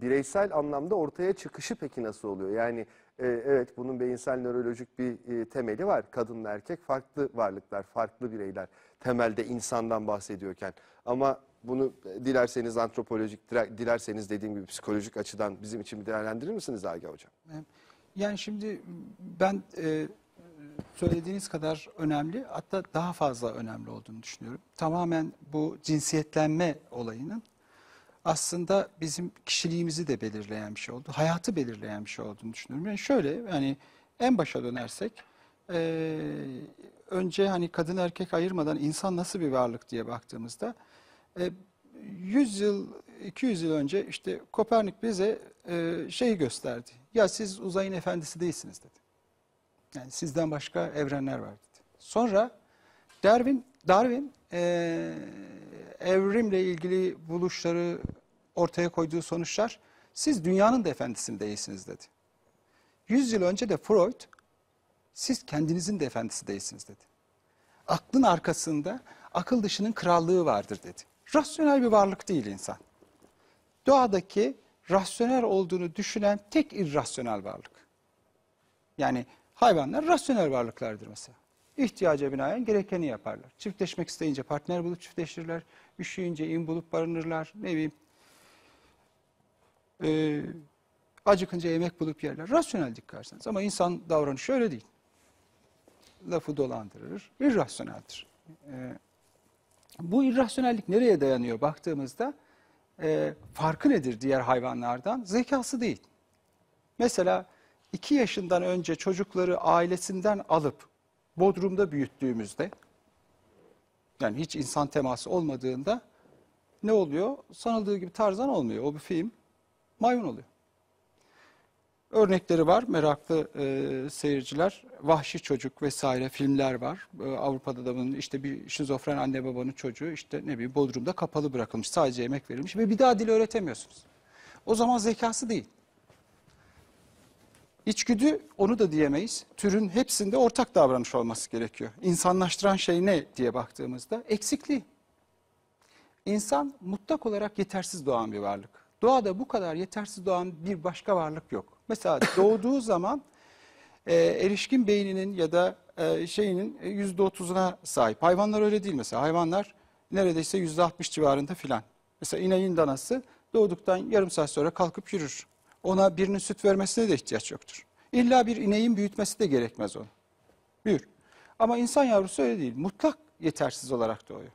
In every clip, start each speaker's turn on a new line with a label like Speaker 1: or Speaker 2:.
Speaker 1: bireysel anlamda ortaya çıkışı peki nasıl oluyor? Yani e, evet bunun beyinsel nörolojik bir e, temeli var. Kadınla erkek farklı varlıklar, farklı bireyler. Temelde insandan bahsediyorken. Ama bunu e, dilerseniz antropolojik, dile- dilerseniz dediğim gibi psikolojik açıdan bizim için bir değerlendirir misiniz Agah Hocam?
Speaker 2: Yani şimdi ben e, söylediğiniz kadar önemli hatta daha fazla önemli olduğunu düşünüyorum. Tamamen bu cinsiyetlenme olayının aslında bizim kişiliğimizi de belirleyen bir şey oldu. Hayatı belirleyen bir şey olduğunu düşünüyorum. Yani şöyle yani en başa dönersek e, önce hani kadın erkek ayırmadan insan nasıl bir varlık diye baktığımızda e, 100 yıl 200 yıl önce işte Kopernik bize e, şeyi gösterdi. Ya siz uzayın efendisi değilsiniz dedi. Yani sizden başka evrenler var dedi. Sonra Darwin Darwin e, evrimle ilgili buluşları ortaya koyduğu sonuçlar siz dünyanın da efendisi değilsiniz dedi. 100 yıl önce de Freud siz kendinizin de efendisi değilsiniz dedi. Aklın arkasında akıl dışının krallığı vardır dedi. Rasyonel bir varlık değil insan. Doğadaki rasyonel olduğunu düşünen tek irrasyonel varlık. Yani hayvanlar rasyonel varlıklardır mesela. İhtiyaca binaen gerekeni yaparlar. Çiftleşmek isteyince partner bulup çiftleşirler. Üşüyünce in bulup barınırlar. Ne bileyim. Ee, acıkınca yemek bulup yerler. Rasyonel dikkarseniz. Ama insan davranışı öyle değil. Lafı dolandırır. irrasyoneldir. Ee, bu irrasyonellik nereye dayanıyor baktığımızda e, farkı nedir diğer hayvanlardan? Zekası değil. Mesela iki yaşından önce çocukları ailesinden alıp Bodrum'da büyüttüğümüzde yani hiç insan teması olmadığında ne oluyor? Sanıldığı gibi Tarzan olmuyor. O bir film maymun oluyor. Örnekleri var meraklı e, seyirciler. Vahşi Çocuk vesaire filmler var. E, Avrupa'da da bunun işte bir şizofren anne babanın çocuğu işte ne bileyim Bodrum'da kapalı bırakılmış. Sadece yemek verilmiş ve bir daha dil öğretemiyorsunuz. O zaman zekası değil. İçgüdü onu da diyemeyiz. Türün hepsinde ortak davranış olması gerekiyor. İnsanlaştıran şey ne diye baktığımızda eksikliği. İnsan mutlak olarak yetersiz doğan bir varlık. Doğada bu kadar yetersiz doğan bir başka varlık yok. Mesela doğduğu zaman e, erişkin beyninin ya da e, şeyinin yüzde otuzuna sahip. Hayvanlar öyle değil mesela. Hayvanlar neredeyse yüzde altmış civarında filan. Mesela ineğin danası doğduktan yarım saat sonra kalkıp yürür. Ona birinin süt vermesine de ihtiyaç yoktur. İlla bir ineğin büyütmesi de gerekmez onu. Büyür. Ama insan yavrusu öyle değil. Mutlak yetersiz olarak doğuyor.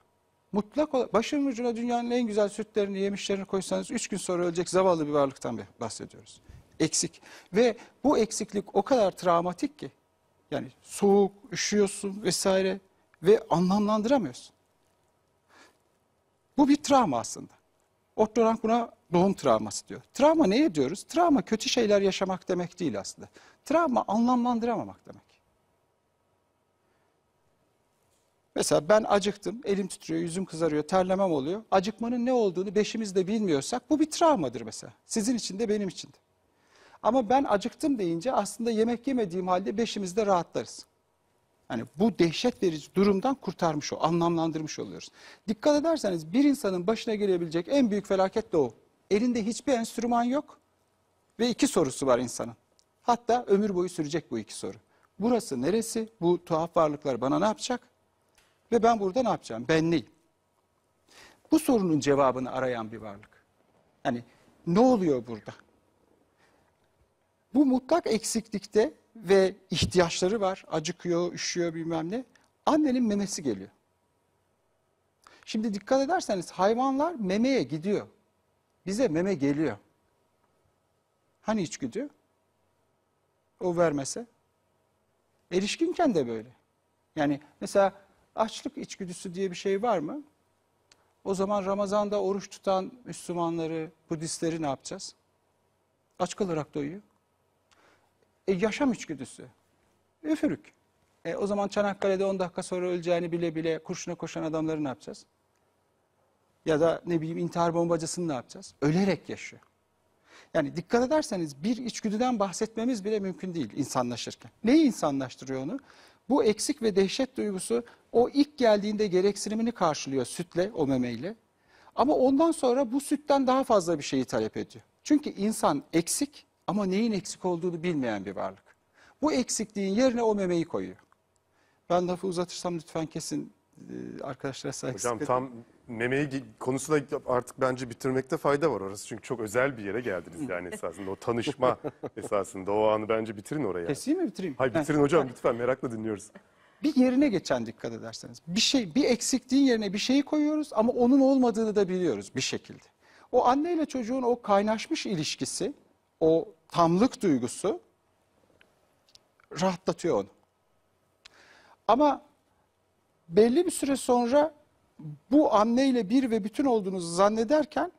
Speaker 2: Mutlak başının ucuna dünyanın en güzel sütlerini, yemişlerini koysanız üç gün sonra ölecek zavallı bir varlıktan bahsediyoruz. Eksik. Ve bu eksiklik o kadar travmatik ki. Yani soğuk, üşüyorsun vesaire ve anlamlandıramıyorsun. Bu bir travma aslında. Otto Rank buna doğum travması diyor. Travma neye diyoruz? Travma kötü şeyler yaşamak demek değil aslında. Travma anlamlandıramamak demek. Mesela ben acıktım, elim titriyor, yüzüm kızarıyor, terlemem oluyor. Acıkmanın ne olduğunu beşimiz de bilmiyorsak bu bir travmadır mesela. Sizin için de benim için de. Ama ben acıktım deyince aslında yemek yemediğim halde beşimiz de rahatlarız. Hani bu dehşet verici durumdan kurtarmış o, anlamlandırmış oluyoruz. Dikkat ederseniz bir insanın başına gelebilecek en büyük felaket de o. Elinde hiçbir enstrüman yok ve iki sorusu var insanın. Hatta ömür boyu sürecek bu iki soru. Burası neresi? Bu tuhaf varlıklar bana ne yapacak? Ve ben burada ne yapacağım? Ben neyim? Bu sorunun cevabını arayan bir varlık. Yani ne oluyor burada? Bu mutlak eksiklikte ve ihtiyaçları var. Acıkıyor, üşüyor bilmem ne. Annenin memesi geliyor. Şimdi dikkat ederseniz hayvanlar memeye gidiyor. Bize meme geliyor. Hani içgüdü? O vermese. Erişkinken de böyle. Yani mesela açlık içgüdüsü diye bir şey var mı? O zaman Ramazan'da oruç tutan Müslümanları, Budistleri ne yapacağız? Aç kalarak doyuyor. E, yaşam içgüdüsü. Üfürük. E, o zaman Çanakkale'de 10 dakika sonra öleceğini bile bile kurşuna koşan adamları ne yapacağız? Ya da ne bileyim intihar bombacısını ne yapacağız? Ölerek yaşıyor. Yani dikkat ederseniz bir içgüdüden bahsetmemiz bile mümkün değil insanlaşırken. Neyi insanlaştırıyor onu? Bu eksik ve dehşet duygusu o ilk geldiğinde gereksinimini karşılıyor sütle, o memeyle. Ama ondan sonra bu sütten daha fazla bir şeyi talep ediyor. Çünkü insan eksik ama neyin eksik olduğunu bilmeyen bir varlık. Bu eksikliğin yerine o memeyi koyuyor. Ben lafı uzatırsam lütfen kesin arkadaşlara saygısızlık
Speaker 3: Hocam tam memeyi gi- konusunda artık bence bitirmekte fayda var orası. Çünkü çok özel bir yere geldiniz yani esasında. O tanışma esasında o anı bence bitirin oraya.
Speaker 2: Keseyim mi bitireyim?
Speaker 3: Hayır
Speaker 2: Ha,
Speaker 3: bitirin hocam lütfen merakla dinliyoruz.
Speaker 2: bir yerine geçen dikkat ederseniz. Bir şey, bir eksikliğin yerine bir şeyi koyuyoruz ama onun olmadığını da biliyoruz bir şekilde. O anneyle çocuğun o kaynaşmış ilişkisi, o tamlık duygusu rahatlatıyor onu. Ama belli bir süre sonra bu anneyle bir ve bütün olduğunuzu zannederken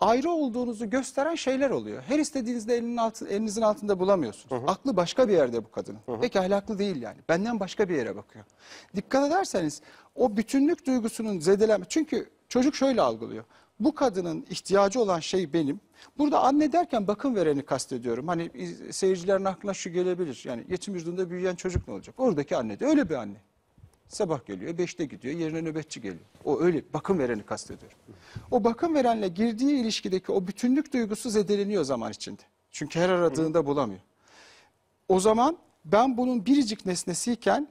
Speaker 2: ayrı olduğunuzu gösteren şeyler oluyor. Her istediğinizde elinin altı, elinizin altında bulamıyorsunuz. Aklı başka bir yerde bu kadının. Peki ahlaklı değil yani. Benden başka bir yere bakıyor. Dikkat ederseniz o bütünlük duygusunun zedelenme. Çünkü çocuk şöyle algılıyor. Bu kadının ihtiyacı olan şey benim. Burada anne derken bakım vereni kastediyorum. Hani seyircilerin aklına şu gelebilir. Yani yetim yurdunda büyüyen çocuk ne olacak? Oradaki anne de öyle bir anne. Sabah geliyor, beşte gidiyor, yerine nöbetçi geliyor. O öyle bakım vereni kastediyorum. O bakım verenle girdiği ilişkideki o bütünlük duygusu zedeleniyor zaman içinde. Çünkü her aradığında bulamıyor. O zaman ben bunun biricik nesnesiyken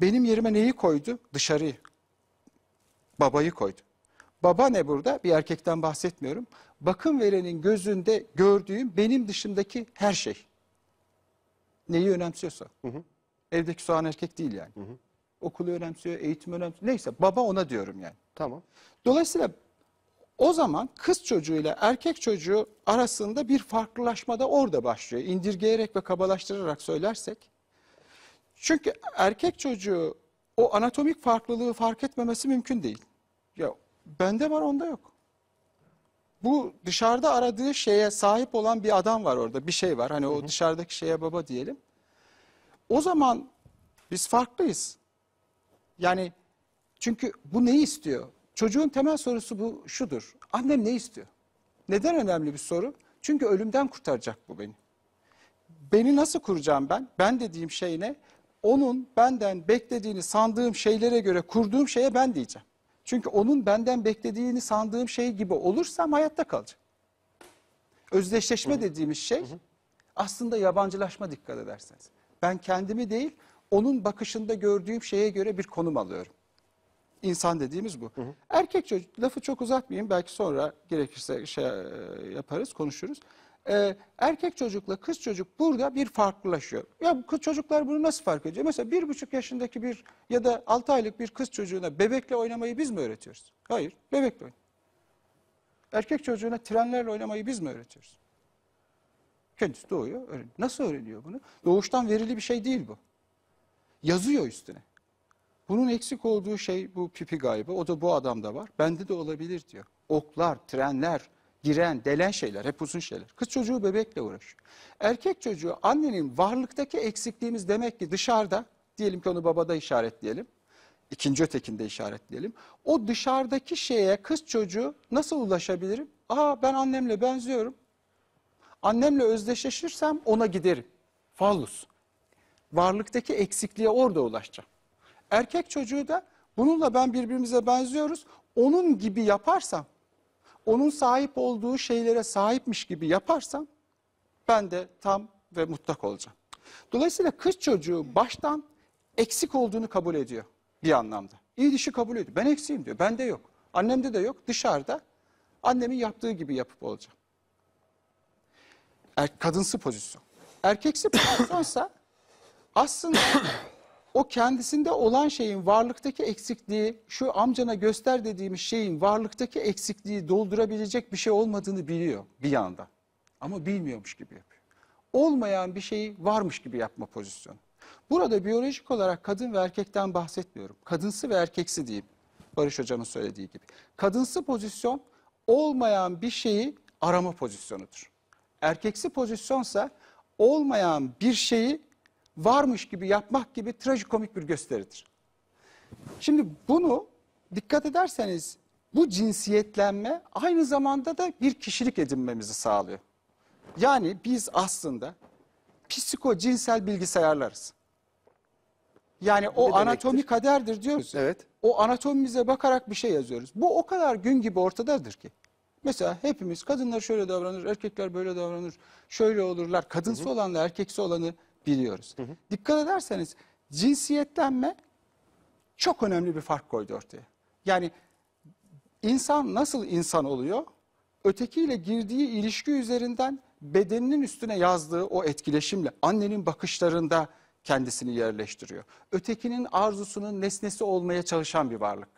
Speaker 2: benim yerime neyi koydu? Dışarıyı. Babayı koydu. Baba ne burada? Bir erkekten bahsetmiyorum. Bakım verenin gözünde gördüğüm benim dışındaki her şey. Neyi önemsiyorsa. Evdeki soğan erkek değil yani. Okulu önemsiyor, eğitim önemsiyor. Neyse baba ona diyorum yani.
Speaker 1: Tamam.
Speaker 2: Dolayısıyla o zaman kız çocuğuyla erkek çocuğu arasında bir farklılaşma da orada başlıyor. İndirgeyerek ve kabalaştırarak söylersek. Çünkü erkek çocuğu o anatomik farklılığı fark etmemesi mümkün değil. Ya bende var onda yok. Bu dışarıda aradığı şeye sahip olan bir adam var orada. Bir şey var. Hani o dışarıdaki şeye baba diyelim. O zaman biz farklıyız. Yani çünkü bu neyi istiyor? Çocuğun temel sorusu bu şudur. Annem ne istiyor? Neden önemli bir soru? Çünkü ölümden kurtaracak bu beni. Beni nasıl kuracağım ben? Ben dediğim şey ne? Onun benden beklediğini sandığım şeylere göre kurduğum şeye ben diyeceğim. Çünkü onun benden beklediğini sandığım şey gibi olursam hayatta kalacağım. Özdeşleşme dediğimiz şey aslında yabancılaşma dikkat ederseniz. Ben kendimi değil, onun bakışında gördüğüm şeye göre bir konum alıyorum. İnsan dediğimiz bu. Erkek çocuk, lafı çok uzatmayayım belki sonra gerekirse şey e, yaparız, konuşuruz. Ee, erkek çocukla kız çocuk burada bir farklılaşıyor. Ya kız çocuklar bunu nasıl fark ediyor? Mesela bir buçuk yaşındaki bir ya da altı aylık bir kız çocuğuna bebekle oynamayı biz mi öğretiyoruz? Hayır, bebekle oynuyor. Erkek çocuğuna trenlerle oynamayı biz mi öğretiyoruz? Kendisi doğuyor, öğreniyor. Nasıl öğreniyor bunu? Doğuştan verili bir şey değil bu. Yazıyor üstüne. Bunun eksik olduğu şey bu pipi gaybı. O da bu adamda var. Bende de olabilir diyor. Oklar, trenler, giren, delen şeyler, hep uzun şeyler. Kız çocuğu bebekle uğraşıyor. Erkek çocuğu annenin varlıktaki eksikliğimiz demek ki dışarıda, diyelim ki onu babada işaretleyelim. ikinci ötekinde işaretleyelim. O dışarıdaki şeye kız çocuğu nasıl ulaşabilirim? Aa ben annemle benziyorum. Annemle özdeşleşirsem ona giderim. Fallus. Varlıktaki eksikliğe orada ulaşacağım. Erkek çocuğu da bununla ben birbirimize benziyoruz. Onun gibi yaparsam, onun sahip olduğu şeylere sahipmiş gibi yaparsam ben de tam ve mutlak olacağım. Dolayısıyla kız çocuğu baştan eksik olduğunu kabul ediyor bir anlamda. İyi dişi kabul ediyor. Ben eksiğim diyor. Bende yok. Annemde de yok. Dışarıda annemin yaptığı gibi yapıp olacağım. Er, kadınsı pozisyon. Erkeksi pozisyonsa aslında o kendisinde olan şeyin varlıktaki eksikliği, şu amcana göster dediğimiz şeyin varlıktaki eksikliği doldurabilecek bir şey olmadığını biliyor bir yandan. Ama bilmiyormuş gibi yapıyor. Olmayan bir şeyi varmış gibi yapma pozisyonu. Burada biyolojik olarak kadın ve erkekten bahsetmiyorum. Kadınsı ve erkeksi diyeyim. Barış Hocam'ın söylediği gibi. Kadınsı pozisyon olmayan bir şeyi arama pozisyonudur. Erkeksi pozisyonsa olmayan bir şeyi varmış gibi yapmak gibi trajikomik bir gösteridir. Şimdi bunu dikkat ederseniz bu cinsiyetlenme aynı zamanda da bir kişilik edinmemizi sağlıyor. Yani biz aslında psikocinsel bilgisayarlarız. Yani o
Speaker 1: demektir?
Speaker 2: anatomi kaderdir diyoruz.
Speaker 1: Evet.
Speaker 2: O anatomimize bakarak bir şey yazıyoruz. Bu o kadar gün gibi ortadadır ki. Mesela hepimiz kadınlar şöyle davranır, erkekler böyle davranır, şöyle olurlar. Kadınsı olanla erkeksi olanı biliyoruz. Dikkat ederseniz cinsiyetlenme çok önemli bir fark koydu ortaya. Yani insan nasıl insan oluyor? Ötekiyle girdiği ilişki üzerinden bedeninin üstüne yazdığı o etkileşimle annenin bakışlarında kendisini yerleştiriyor. Ötekinin arzusunun nesnesi olmaya çalışan bir varlık.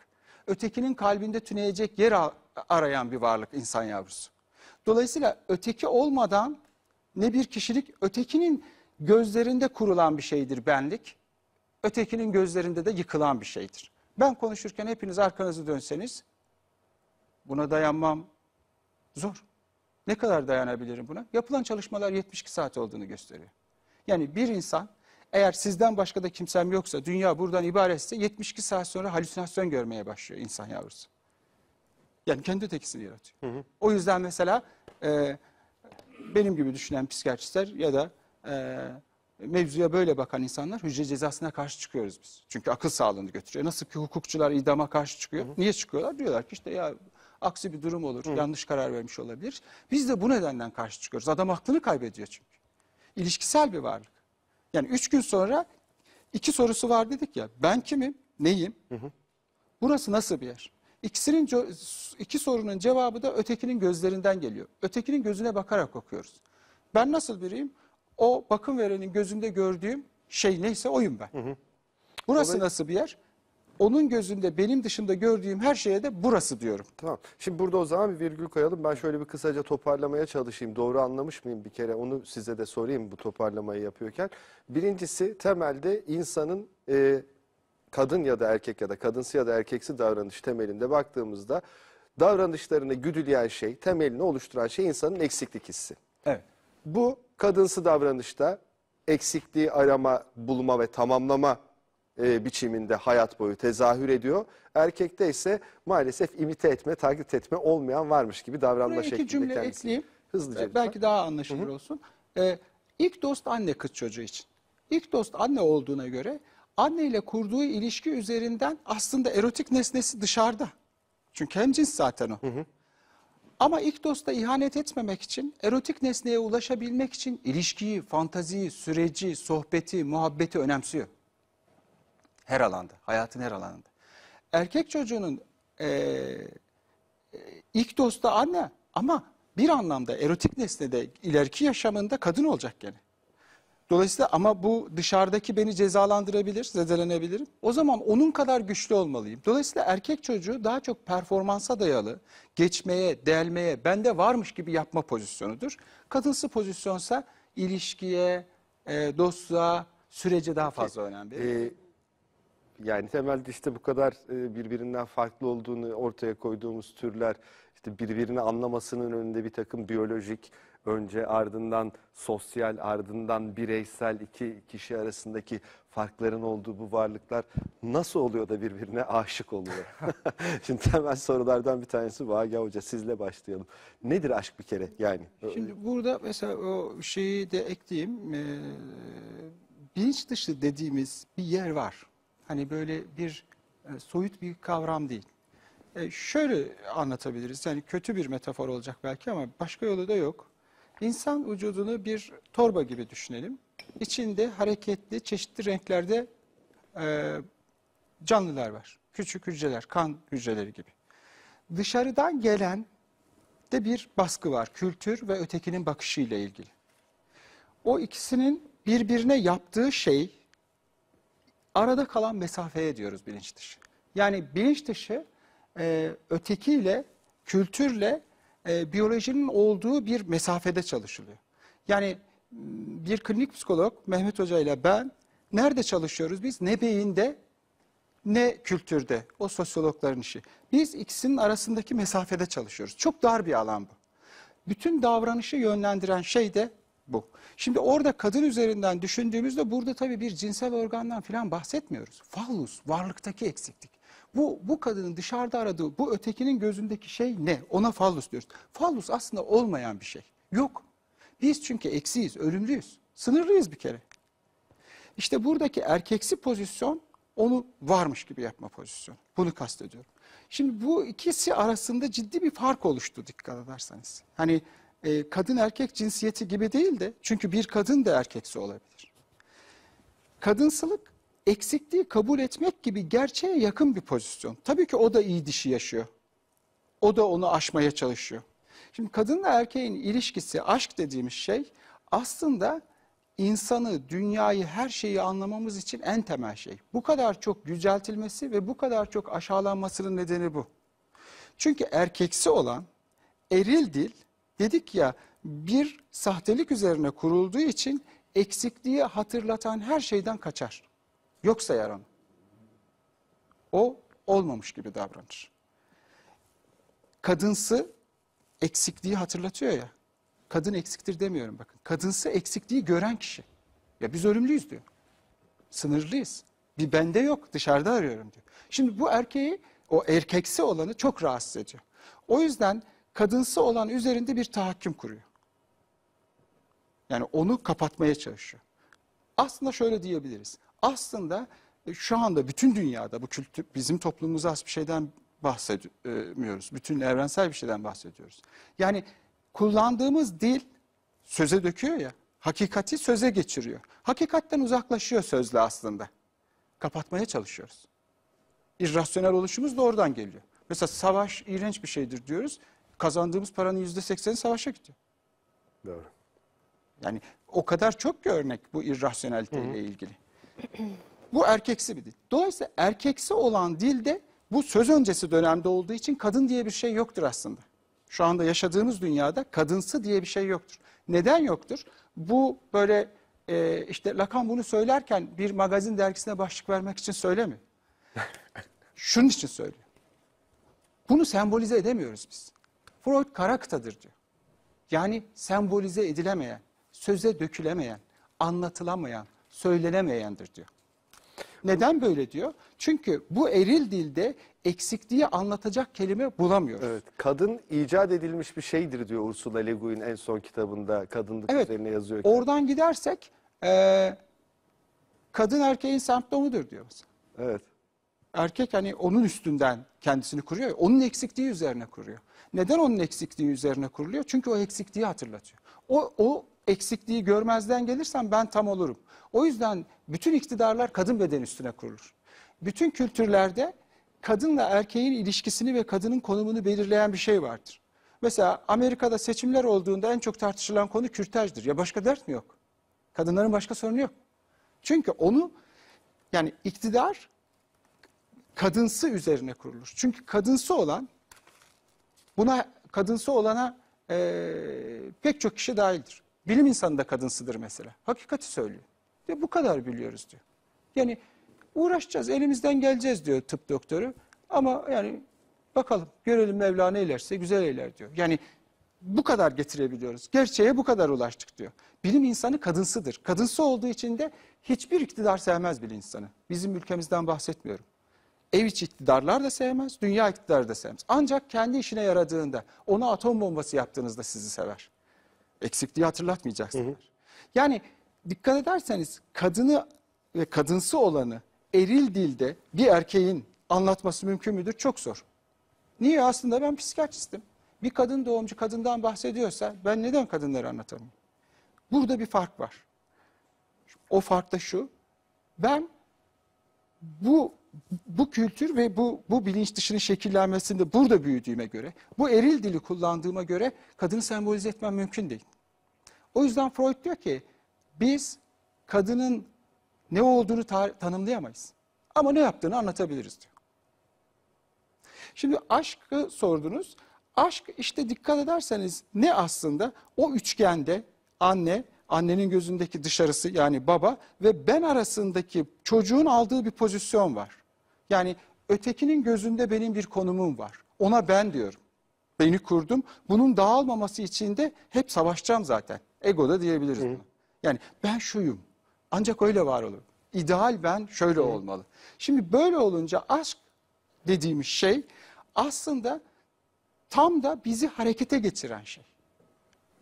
Speaker 2: Ötekinin kalbinde tüneyecek yer arayan bir varlık insan yavrusu. Dolayısıyla öteki olmadan ne bir kişilik ötekinin gözlerinde kurulan bir şeydir benlik. Ötekinin gözlerinde de yıkılan bir şeydir. Ben konuşurken hepiniz arkanızı dönseniz buna dayanmam zor. Ne kadar dayanabilirim buna? Yapılan çalışmalar 72 saat olduğunu gösteriyor. Yani bir insan eğer sizden başka da kimsem yoksa, dünya buradan ibaretse 72 saat sonra halüsinasyon görmeye başlıyor insan yavrusu. Yani kendi ötekisini yaratıyor. O yüzden mesela e, benim gibi düşünen psikiyatristler ya da e, mevzuya böyle bakan insanlar hücre cezasına karşı çıkıyoruz biz. Çünkü akıl sağlığını götürüyor. Nasıl ki hukukçular idama karşı çıkıyor. Niye çıkıyorlar? Diyorlar ki işte ya aksi bir durum olur, yanlış karar vermiş olabilir. Biz de bu nedenden karşı çıkıyoruz. Adam aklını kaybediyor çünkü. İlişkisel bir varlık. Yani üç gün sonra iki sorusu var dedik ya. Ben kimim? Neyim? Burası nasıl bir yer? İkisinin iki sorunun cevabı da ötekinin gözlerinden geliyor. Ötekinin gözüne bakarak okuyoruz. Ben nasıl biriyim? O bakım verenin gözünde gördüğüm şey neyse oyum ben. Burası nasıl bir yer? Onun gözünde benim dışında gördüğüm her şeye de burası diyorum.
Speaker 1: Tamam. Şimdi burada o zaman bir virgül koyalım. Ben şöyle bir kısaca toparlamaya çalışayım. Doğru anlamış mıyım bir kere? Onu size de sorayım bu toparlamayı yapıyorken. Birincisi temelde insanın e, kadın ya da erkek ya da kadınsı ya da erkeksi davranış temelinde baktığımızda davranışlarını güdüleyen şey, temelini oluşturan şey insanın eksiklik hissi.
Speaker 2: Evet.
Speaker 1: Bu kadınsı davranışta eksikliği arama, bulma ve tamamlama e, biçiminde hayat boyu tezahür ediyor. Erkekte ise maalesef imite etme, taklit etme olmayan varmış gibi davranma
Speaker 2: Buraya iki
Speaker 1: şeklinde
Speaker 2: cümle
Speaker 1: kendisi.
Speaker 2: ekleyeyim.
Speaker 1: Hızlıca
Speaker 2: Ee. Belki daha anlaşılır olsun. Ee, ilk dost anne kız çocuğu için. İlk dost anne olduğuna göre anne ile kurduğu ilişki üzerinden aslında erotik nesnesi dışarıda. Çünkü hemcins zaten o. Ama ilk dosta ihanet etmemek için, erotik nesneye ulaşabilmek için ilişkiyi, fantaziyi, süreci, sohbeti, muhabbeti önemsiyor. Her alanda, hayatın her alanında. Erkek çocuğunun eee ilk dostu anne ama bir anlamda erotik nesnede ileriki yaşamında kadın olacak gene. Dolayısıyla ama bu dışarıdaki beni cezalandırabilir, zedelenebilirim. O zaman onun kadar güçlü olmalıyım. Dolayısıyla erkek çocuğu daha çok performansa dayalı, geçmeye, delmeye, bende varmış gibi yapma pozisyonudur. Kadınsı pozisyonsa ilişkiye, e, dostluğa, sürece daha fazla önem verir.
Speaker 1: Ee, yani temelde işte bu kadar e, birbirinden farklı olduğunu ortaya koyduğumuz türler işte birbirini anlamasının önünde bir takım biyolojik önce ardından sosyal ardından bireysel iki kişi arasındaki farkların olduğu bu varlıklar nasıl oluyor da birbirine aşık oluyor? Şimdi temel sorulardan bir tanesi bu. Agah Hoca sizle başlayalım. Nedir aşk bir kere yani?
Speaker 2: Şimdi burada mesela o şeyi de ekleyeyim. Ee, bilinç dışı dediğimiz bir yer var. Hani böyle bir e, soyut bir kavram değil. E, şöyle anlatabiliriz. Yani kötü bir metafor olacak belki ama başka yolu da yok. İnsan vücudunu bir torba gibi düşünelim. İçinde hareketli, çeşitli renklerde e, canlılar var. Küçük hücreler, kan hücreleri gibi. Dışarıdan gelen de bir baskı var. Kültür ve ötekinin bakışıyla ilgili. O ikisinin birbirine yaptığı şey arada kalan mesafeye diyoruz bilinç dışı. Yani bilinç dışı e, ötekiyle, kültürle e, biyolojinin olduğu bir mesafede çalışılıyor. Yani bir klinik psikolog Mehmet Hoca ile ben nerede çalışıyoruz biz? Ne beyinde ne kültürde. O sosyologların işi. Biz ikisinin arasındaki mesafede çalışıyoruz. Çok dar bir alan bu. Bütün davranışı yönlendiren şey de bu. Şimdi orada kadın üzerinden düşündüğümüzde burada tabii bir cinsel organdan falan bahsetmiyoruz. Fallus, varlıktaki eksiklik. Bu, bu kadının dışarıda aradığı, bu ötekinin gözündeki şey ne? Ona fallus diyoruz. Fallus aslında olmayan bir şey. Yok. Biz çünkü eksiyiz, ölümlüyüz. Sınırlıyız bir kere. İşte buradaki erkeksi pozisyon onu varmış gibi yapma pozisyonu. Bunu kastediyorum. Şimdi bu ikisi arasında ciddi bir fark oluştu dikkat ederseniz. Hani e, kadın erkek cinsiyeti gibi değil de çünkü bir kadın da erkeksi olabilir. Kadınsılık eksikliği kabul etmek gibi gerçeğe yakın bir pozisyon. Tabii ki o da iyi dişi yaşıyor. O da onu aşmaya çalışıyor. Şimdi kadınla erkeğin ilişkisi, aşk dediğimiz şey aslında insanı, dünyayı, her şeyi anlamamız için en temel şey. Bu kadar çok yüceltilmesi ve bu kadar çok aşağılanmasının nedeni bu. Çünkü erkeksi olan eril dil dedik ya bir sahtelik üzerine kurulduğu için eksikliği hatırlatan her şeyden kaçar. Yok sayar onu. O olmamış gibi davranır. Kadınsı eksikliği hatırlatıyor ya. Kadın eksiktir demiyorum bakın. Kadınsı eksikliği gören kişi. Ya biz ölümlüyüz diyor. Sınırlıyız. Bir bende yok dışarıda arıyorum diyor. Şimdi bu erkeği o erkeksi olanı çok rahatsız ediyor. O yüzden kadınsı olan üzerinde bir tahakküm kuruyor. Yani onu kapatmaya çalışıyor. Aslında şöyle diyebiliriz. Aslında e, şu anda bütün dünyada bu kültür bizim toplumumuza has bir şeyden bahsetmiyoruz. Bütün evrensel bir şeyden bahsediyoruz. Yani kullandığımız dil söze döküyor ya. Hakikati söze geçiriyor. Hakikatten uzaklaşıyor sözle aslında. Kapatmaya çalışıyoruz. İrrasyonel oluşumuz da oradan geliyor. Mesela savaş iğrenç bir şeydir diyoruz. Kazandığımız paranın yüzde sekseni savaşa gidiyor.
Speaker 3: Doğru.
Speaker 2: Yani o kadar çok ki örnek bu irrasyonelite ile ilgili. Bu erkeksi bir dil. Dolayısıyla erkeksi olan dilde bu söz öncesi dönemde olduğu için kadın diye bir şey yoktur aslında. Şu anda yaşadığımız dünyada kadınsı diye bir şey yoktur. Neden yoktur? Bu böyle e, işte Lacan bunu söylerken bir magazin dergisine başlık vermek için söylemiyor. Şunun için söylüyor. Bunu sembolize edemiyoruz biz. Freud kara kıtadır diyor. Yani sembolize edilemeyen, söze dökülemeyen, anlatılamayan, söylenemeyendir diyor. Neden böyle diyor? Çünkü bu eril dilde eksikliği anlatacak kelime bulamıyoruz.
Speaker 1: Evet, kadın icat edilmiş bir şeydir diyor Ursula Le Guin en son kitabında kadınlık
Speaker 2: Evet,
Speaker 1: üzerine yazıyor.
Speaker 2: oradan gidersek e, kadın erkeğin semptomudur diyor mesela.
Speaker 1: Evet.
Speaker 2: Erkek hani onun üstünden kendisini kuruyor. ya, Onun eksikliği üzerine kuruyor. Neden onun eksikliği üzerine kuruluyor? Çünkü o eksikliği hatırlatıyor. O, o eksikliği görmezden gelirsem ben tam olurum. O yüzden bütün iktidarlar kadın beden üstüne kurulur. Bütün kültürlerde kadınla erkeğin ilişkisini ve kadının konumunu belirleyen bir şey vardır. Mesela Amerika'da seçimler olduğunda en çok tartışılan konu kürtajdır. Ya başka dert mi yok? Kadınların başka sorunu yok. Çünkü onu yani iktidar kadınsı üzerine kurulur. Çünkü kadınsı olan buna kadınsı olana eee, pek çok kişi dahildir. Bilim insanı da kadınsıdır mesela. Hakikati söylüyor. Ve bu kadar biliyoruz diyor. Yani uğraşacağız, elimizden geleceğiz diyor tıp doktoru. Ama yani bakalım görelim Mevla ne eylerse güzel eyler diyor. Yani bu kadar getirebiliyoruz. Gerçeğe bu kadar ulaştık diyor. Bilim insanı kadınsıdır. Kadınsı olduğu için de hiçbir iktidar sevmez bilim insanı. Bizim ülkemizden bahsetmiyorum. Ev içi iktidarlar da sevmez, dünya iktidarı da sevmez. Ancak kendi işine yaradığında, ona atom bombası yaptığınızda sizi sever. Eksikliği hatırlatmayacaksınız. Yani dikkat ederseniz kadını ve kadınsı olanı eril dilde bir erkeğin anlatması mümkün müdür? Çok zor. Niye? Aslında ben psikiyatristim. Bir kadın doğumcu kadından bahsediyorsa ben neden kadınları anlatamıyorum? Burada bir fark var. O fark da şu. Ben bu bu kültür ve bu bu bilinç dışının şekillenmesinde burada büyüdüğüme göre, bu eril dili kullandığıma göre kadını sembolize etmem mümkün değil. O yüzden Freud diyor ki biz kadının ne olduğunu tanımlayamayız. Ama ne yaptığını anlatabiliriz diyor. Şimdi aşkı sordunuz. Aşk işte dikkat ederseniz ne aslında? O üçgende anne, annenin gözündeki dışarısı yani baba ve ben arasındaki çocuğun aldığı bir pozisyon var. Yani ötekinin gözünde benim bir konumum var. Ona ben diyorum. Beni kurdum. Bunun dağılmaması için de hep savaşacağım zaten. Ego da diyebiliriz buna. Yani ben şuyum. Ancak öyle var olur. İdeal ben şöyle olmalı. Şimdi böyle olunca aşk dediğimiz şey aslında tam da bizi harekete geçiren şey.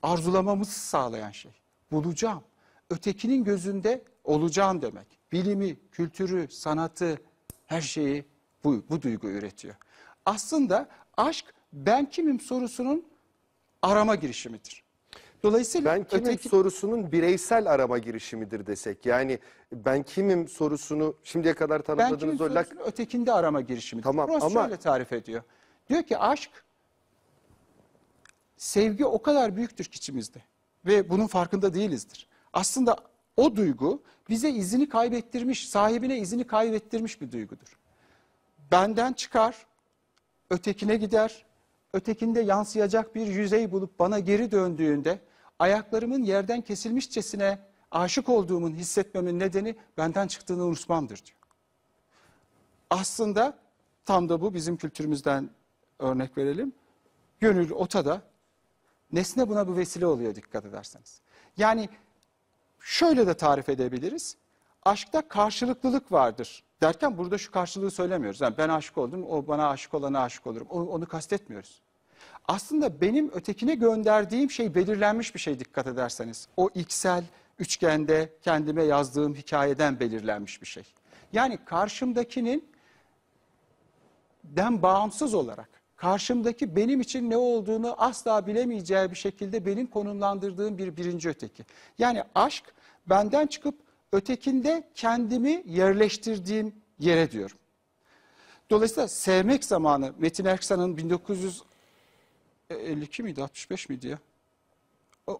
Speaker 2: Arzulamamızı sağlayan şey. Bulacağım. Ötekinin gözünde olacağım demek. Bilimi, kültürü, sanatı, her şeyi bu, bu duygu üretiyor. aslında aşk ben kimim sorusunun arama girişimidir. Dolayısıyla
Speaker 1: Ben kimim
Speaker 2: öteki-
Speaker 1: sorusunun bireysel arama girişimidir desek. Yani ben kimim sorusunu şimdiye kadar
Speaker 2: ben
Speaker 1: tanımladığınız
Speaker 2: kimim
Speaker 1: o lak
Speaker 2: ötekinde arama girişimidir.
Speaker 1: Tamam,
Speaker 2: Proust
Speaker 1: ama-
Speaker 2: şöyle tarif ediyor. Diyor ki aşk sevgi o kadar büyüktür ki içimizde ve bunun farkında değilizdir. Aslında o duygu bize izini kaybettirmiş, sahibine izini kaybettirmiş bir duygudur. Benden çıkar, ötekine gider, ötekinde yansıyacak bir yüzey bulup bana geri döndüğünde ayaklarımın yerden kesilmişçesine aşık olduğumun hissetmemin nedeni benden çıktığını unutmamdır diyor. Aslında tam da bu bizim kültürümüzden örnek verelim. Gönül otada, nesne buna bu vesile oluyor dikkat ederseniz. Yani şöyle de tarif edebiliriz. Aşkta karşılıklılık vardır derken burada şu karşılığı söylemiyoruz. Yani ben aşık oldum, o bana aşık olana aşık olurum. Onu, onu kastetmiyoruz. Aslında benim ötekine gönderdiğim şey belirlenmiş bir şey dikkat ederseniz. O iksel üçgende kendime yazdığım hikayeden belirlenmiş bir şey. Yani karşımdakinin den bağımsız olarak karşımdaki benim için ne olduğunu asla bilemeyeceği bir şekilde benim konumlandırdığım bir birinci öteki. Yani aşk benden çıkıp ötekinde kendimi yerleştirdiğim yere diyorum. Dolayısıyla sevmek zamanı Metin Erksan'ın 1952 miydi 65 miydi ya?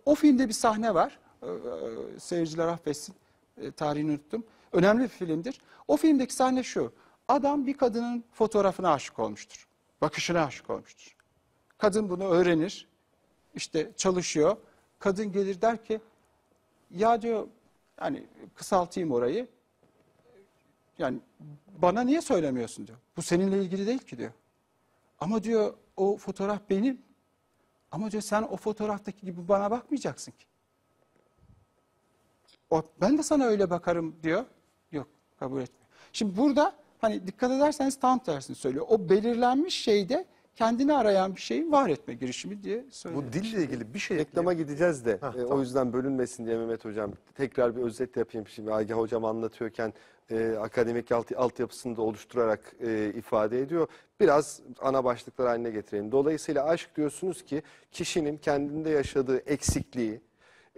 Speaker 2: O, filmde bir sahne var. Ee, e, Seyirciler affetsin. e, Tarihini unuttum. Önemli bir filmdir. O filmdeki sahne şu. Adam bir kadının fotoğrafına aşık olmuştur. Bakışına aşık olmuştur. Kadın bunu öğrenir. işte çalışıyor. Kadın gelir der ki ya diyor hani kısaltayım orayı. Yani bana niye söylemiyorsun diyor. Bu seninle ilgili değil ki diyor. Ama diyor o fotoğraf benim. Ama diyor sen o fotoğraftaki gibi bana bakmayacaksın ki. O, ben de sana öyle bakarım diyor. Yok kabul etmiyor. Şimdi burada hani dikkat ederseniz tam tersini söylüyor. O belirlenmiş şeyde kendini arayan bir şeyin var etme girişimi diye söylüyor.
Speaker 3: Bu dille ilgili bir şey
Speaker 1: Reklama gideceğiz de e, o yüzden bölünmesin diye Mehmet Hocam tekrar bir özet yapayım şimdi. Agah Hocam anlatıyorken e, akademik alt, altyapısını da oluşturarak e, ifade ediyor. Biraz ana başlıklar haline getirelim. Dolayısıyla aşk diyorsunuz ki kişinin kendinde yaşadığı eksikliği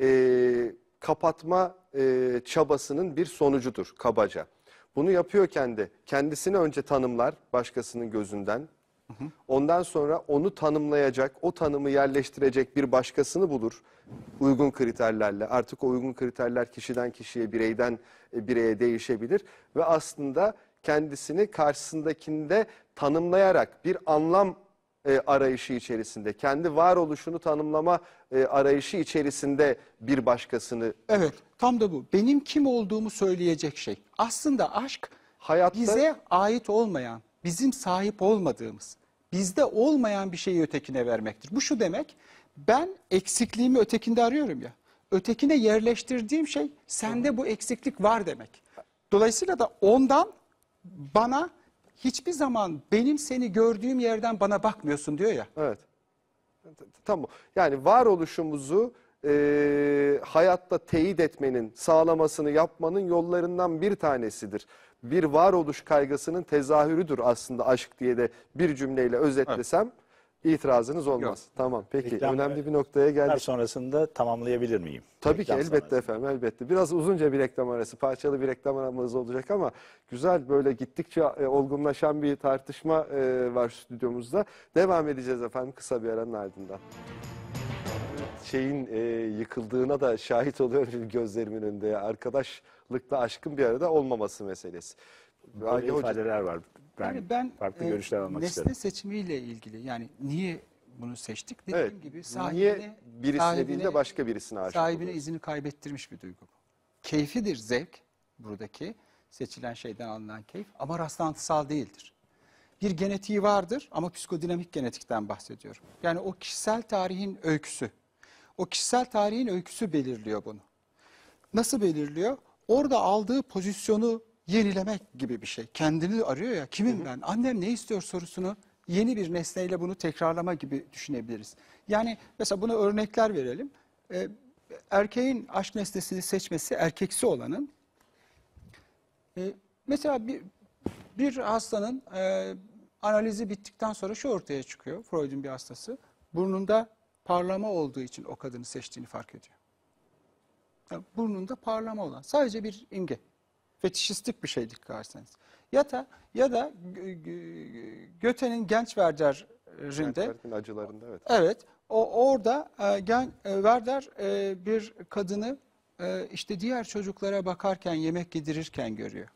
Speaker 1: e, kapatma e, çabasının bir sonucudur kabaca. Bunu yapıyorken de kendisini önce tanımlar başkasının gözünden. Ondan sonra onu tanımlayacak, o tanımı yerleştirecek bir başkasını bulur uygun kriterlerle. Artık o uygun kriterler kişiden kişiye, bireyden e, bireye değişebilir ve aslında kendisini karşısındakinde tanımlayarak bir anlam e, arayışı içerisinde, kendi varoluşunu tanımlama e, arayışı içerisinde bir başkasını
Speaker 2: Evet tam da bu. Benim kim olduğumu söyleyecek şey. Aslında aşk
Speaker 1: Hayatta-
Speaker 2: bize ait olmayan, bizim sahip olmadığımız, bizde olmayan bir şeyi ötekine vermektir. Bu şu demek, ben eksikliğimi ötekinde arıyorum ya. Ötekine yerleştirdiğim şey sende bu eksiklik var demek. Dolayısıyla da ondan bana hiçbir zaman benim seni gördüğüm yerden bana bakmıyorsun diyor ya.
Speaker 1: Evet. Tamam. Yani varoluşumuzu e, hayatta teyit etmenin, sağlamasını yapmanın yollarından bir tanesidir. Bir varoluş kaygısının tezahürüdür aslında aşk diye de bir cümleyle özetlesem itirazınız olmaz.
Speaker 2: Yok.
Speaker 1: Tamam peki
Speaker 4: Reklam-
Speaker 1: önemli bir noktaya geldik.
Speaker 4: sonrasında tamamlayabilir miyim?
Speaker 1: Tabii ki
Speaker 4: Reklam
Speaker 1: elbette
Speaker 4: sonrası.
Speaker 1: efendim elbette. Biraz uzunca bir reklam arası, parçalı bir reklam aramız olacak ama güzel böyle gittikçe e, olgunlaşan bir tartışma e, var stüdyomuzda. Devam edeceğiz efendim kısa bir aranın ardından. Şeyin e, yıkıldığına da şahit oluyorum gözlerimin önünde. Arkadaşlıkla aşkın bir arada olmaması meselesi.
Speaker 4: Böyle ifadeler var. Ben,
Speaker 2: Yani ben
Speaker 4: farklı
Speaker 2: e,
Speaker 4: görüşler almak
Speaker 2: nesne
Speaker 4: isterim.
Speaker 2: seçimiyle ilgili yani niye bunu seçtik dediğim
Speaker 1: Evet.
Speaker 2: gibi sahibine,
Speaker 1: Niye birisine değil de
Speaker 2: sahibine-
Speaker 1: başka birisine aşık
Speaker 2: sahibine
Speaker 1: oluyoruz?
Speaker 2: izini kaybettirmiş bir duygu bu. Keyfidir zevk buradaki seçilen şeyden alınan keyif ama rastlantısal değildir. Bir genetiği vardır ama psikodinamik genetikten bahsediyorum. Yani o kişisel tarihin öyküsü. O kişisel tarihin öyküsü belirliyor bunu. Nasıl belirliyor? Orada aldığı pozisyonu yenilemek gibi bir şey. Kendini arıyor ya, kimim ben? Annem ne istiyor sorusunu yeni bir nesneyle bunu tekrarlama gibi düşünebiliriz. Yani mesela buna örnekler verelim. Ee, erkeğin aşk nesnesini seçmesi erkeksi olanın e, mesela bir, bir hastanın e, analizi bittikten sonra şu ortaya çıkıyor. Freud'un bir hastası. Burnunda parlama olduğu için o kadını seçtiğini fark ediyor. Yani burnunda parlama olan sadece bir imge. Fetişistik bir şey dikkat ederseniz. Ya da ya da Göte'nin Gençwerder'inde
Speaker 1: Kentler'in acılarında evet.
Speaker 2: Evet, o orada e, gen, e, Werder e, bir kadını e, işte diğer çocuklara bakarken, yemek yedirirken görüyor.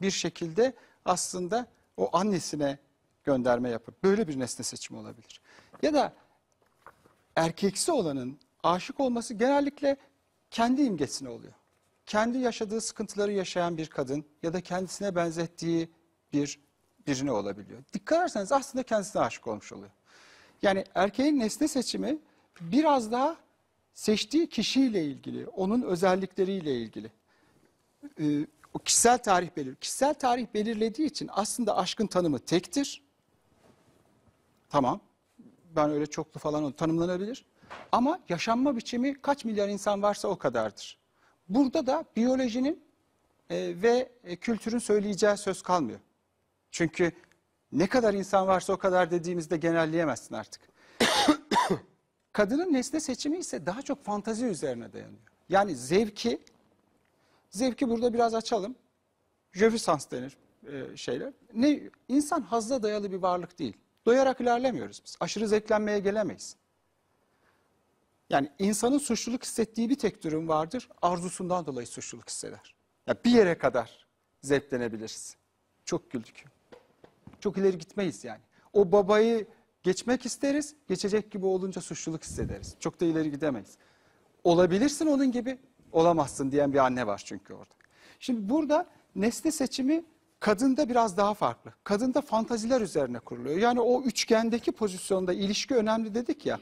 Speaker 2: Bir şekilde aslında o annesine gönderme yapıp böyle bir nesne seçimi olabilir. Ya da erkeksi olanın aşık olması genellikle kendi imgesine oluyor. Kendi yaşadığı sıkıntıları yaşayan bir kadın ya da kendisine benzettiği bir birine olabiliyor. Dikkat ederseniz aslında kendisine aşık olmuş oluyor. Yani erkeğin nesne seçimi biraz daha seçtiği kişiyle ilgili, onun özellikleriyle ilgili. Ee, o kişisel tarih belir. Kişisel tarih belirlediği için aslında aşkın tanımı tektir. Tamam. Ben öyle çoklu falan tanımlanabilir. Ama yaşanma biçimi kaç milyar insan varsa o kadardır. Burada da biyolojinin e, ve e, kültürün söyleyeceği söz kalmıyor. Çünkü ne kadar insan varsa o kadar dediğimizde genelleyemezsin artık. Kadının nesne seçimi ise daha çok fantazi üzerine dayanıyor. Yani zevki, zevki burada biraz açalım. Jövisans denir e, şeyler. Ne, insan hazza dayalı bir varlık değil. Doyarak ilerlemiyoruz biz. Aşırı zevklenmeye gelemeyiz. Yani insanın suçluluk hissettiği bir tek durum vardır. Arzusundan dolayı suçluluk hisseder. Ya bir yere kadar zevklenebiliriz. Çok güldük. Çok ileri gitmeyiz yani. O babayı geçmek isteriz. Geçecek gibi olunca suçluluk hissederiz. Çok da ileri gidemeyiz. Olabilirsin onun gibi, olamazsın diyen bir anne var çünkü orada. Şimdi burada nesne seçimi kadında biraz daha farklı. Kadında fantaziler üzerine kuruluyor. Yani o üçgendeki pozisyonda ilişki önemli dedik ya.